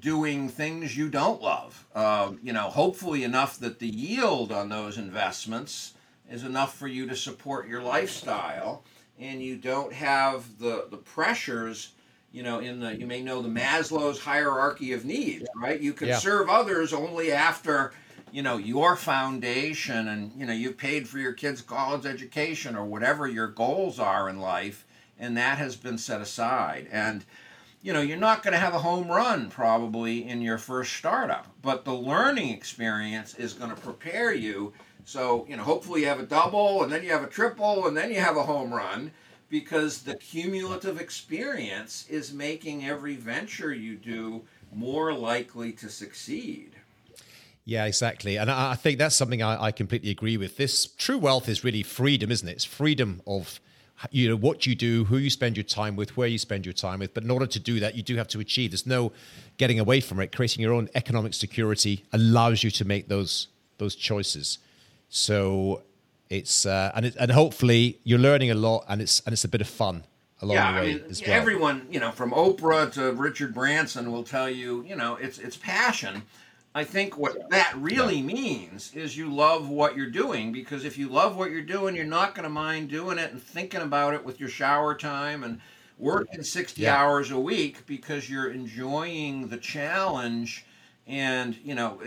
doing things you don't love. Uh, you know, hopefully enough that the yield on those investments is enough for you to support your lifestyle, and you don't have the the pressures. You know, in the you may know the Maslow's hierarchy of needs, right? You can yeah. serve others only after you know your foundation and you know you've paid for your kids college education or whatever your goals are in life and that has been set aside. And you know, you're not going to have a home run probably in your first startup, but the learning experience is going to prepare you. So, you know, hopefully you have a double and then you have a triple and then you have a home run because the cumulative experience is making every venture you do more likely to succeed. Yeah, exactly. And I, think that's something I, I completely agree with. This true wealth is really freedom, isn't it? It's freedom of you know what you do, who you spend your time with, where you spend your time with. But in order to do that, you do have to achieve. There's no getting away from it. Creating your own economic security allows you to make those those choices. So it's uh, and it, and hopefully you're learning a lot, and it's and it's a bit of fun along yeah, the way I mean, as well. Everyone, you know, from Oprah to Richard Branson will tell you, you know, it's it's passion I think what that really yeah. means is you love what you're doing because if you love what you're doing, you're not going to mind doing it and thinking about it with your shower time and working 60 yeah. hours a week because you're enjoying the challenge and you know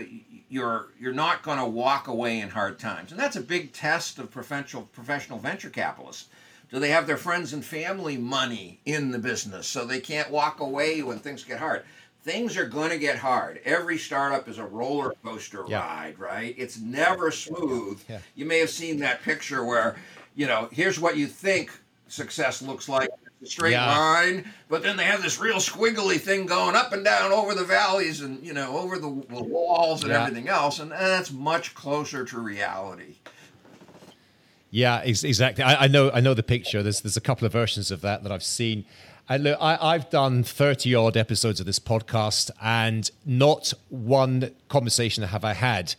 you're you're not going to walk away in hard times. And that's a big test of professional professional venture capitalists. Do they have their friends and family money in the business so they can't walk away when things get hard? Things are going to get hard. Every startup is a roller coaster yeah. ride, right? It's never smooth. Yeah. You may have seen that picture where, you know, here's what you think success looks like a straight yeah. line, but then they have this real squiggly thing going up and down over the valleys and, you know, over the, the walls and everything else. And that's much closer to reality. Yeah, exactly. I, I know. I know the picture. There's there's a couple of versions of that that I've seen. And look, I, have done 30 odd episodes of this podcast, and not one conversation have I had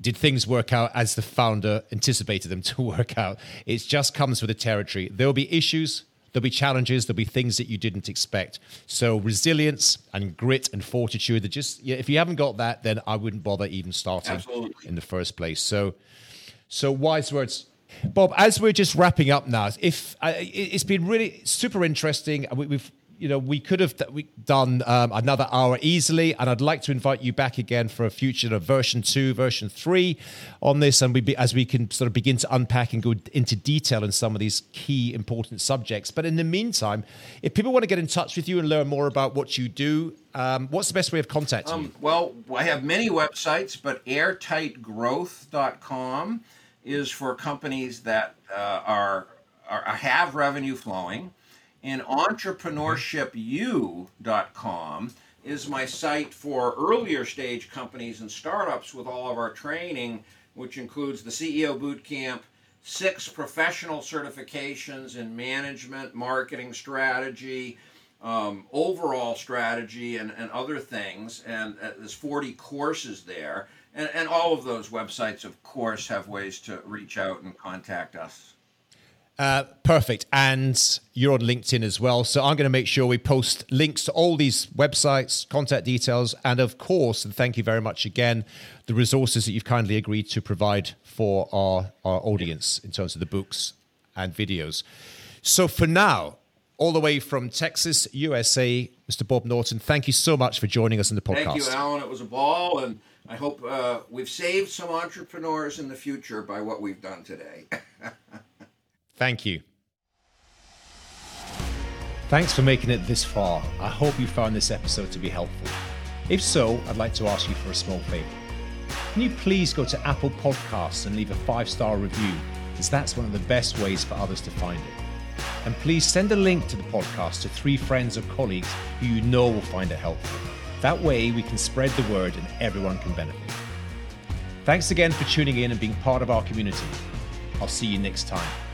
did things work out as the founder anticipated them *laughs* to work out. It just comes with the territory. There will be issues, there'll be challenges, there'll be things that you didn't expect. So resilience and grit and fortitude. That just yeah, if you haven't got that, then I wouldn't bother even starting Absolutely. in the first place. So, so wise words Bob, as we're just wrapping up now, if uh, it's been really super interesting, we, have you know, we could have we done um, another hour easily, and I'd like to invite you back again for a future version two, version three on this, and we be, as we can sort of begin to unpack and go into detail in some of these key important subjects. But in the meantime, if people want to get in touch with you and learn more about what you do, um, what's the best way of contacting um, you? Well, I have many websites, but airtightgrowth.com is for companies that uh, are, are have revenue flowing and entrepreneurshipu.com is my site for earlier stage companies and startups with all of our training, which includes the CEO Bootcamp, six professional certifications in management, marketing strategy, um, overall strategy, and, and other things. And uh, there's 40 courses there. And, and all of those websites, of course, have ways to reach out and contact us. Uh, perfect. And you're on LinkedIn as well. So I'm going to make sure we post links to all these websites, contact details, and of course, and thank you very much again, the resources that you've kindly agreed to provide for our, our audience in terms of the books and videos. So for now, all the way from Texas, USA, Mr. Bob Norton, thank you so much for joining us in the podcast. Thank you, Alan. It was a ball, and I hope uh, we've saved some entrepreneurs in the future by what we've done today. *laughs* Thank you. Thanks for making it this far. I hope you found this episode to be helpful. If so, I'd like to ask you for a small favor. Can you please go to Apple Podcasts and leave a five star review, as that's one of the best ways for others to find it. And please send a link to the podcast to three friends or colleagues who you know will find it helpful. That way, we can spread the word and everyone can benefit. Thanks again for tuning in and being part of our community. I'll see you next time.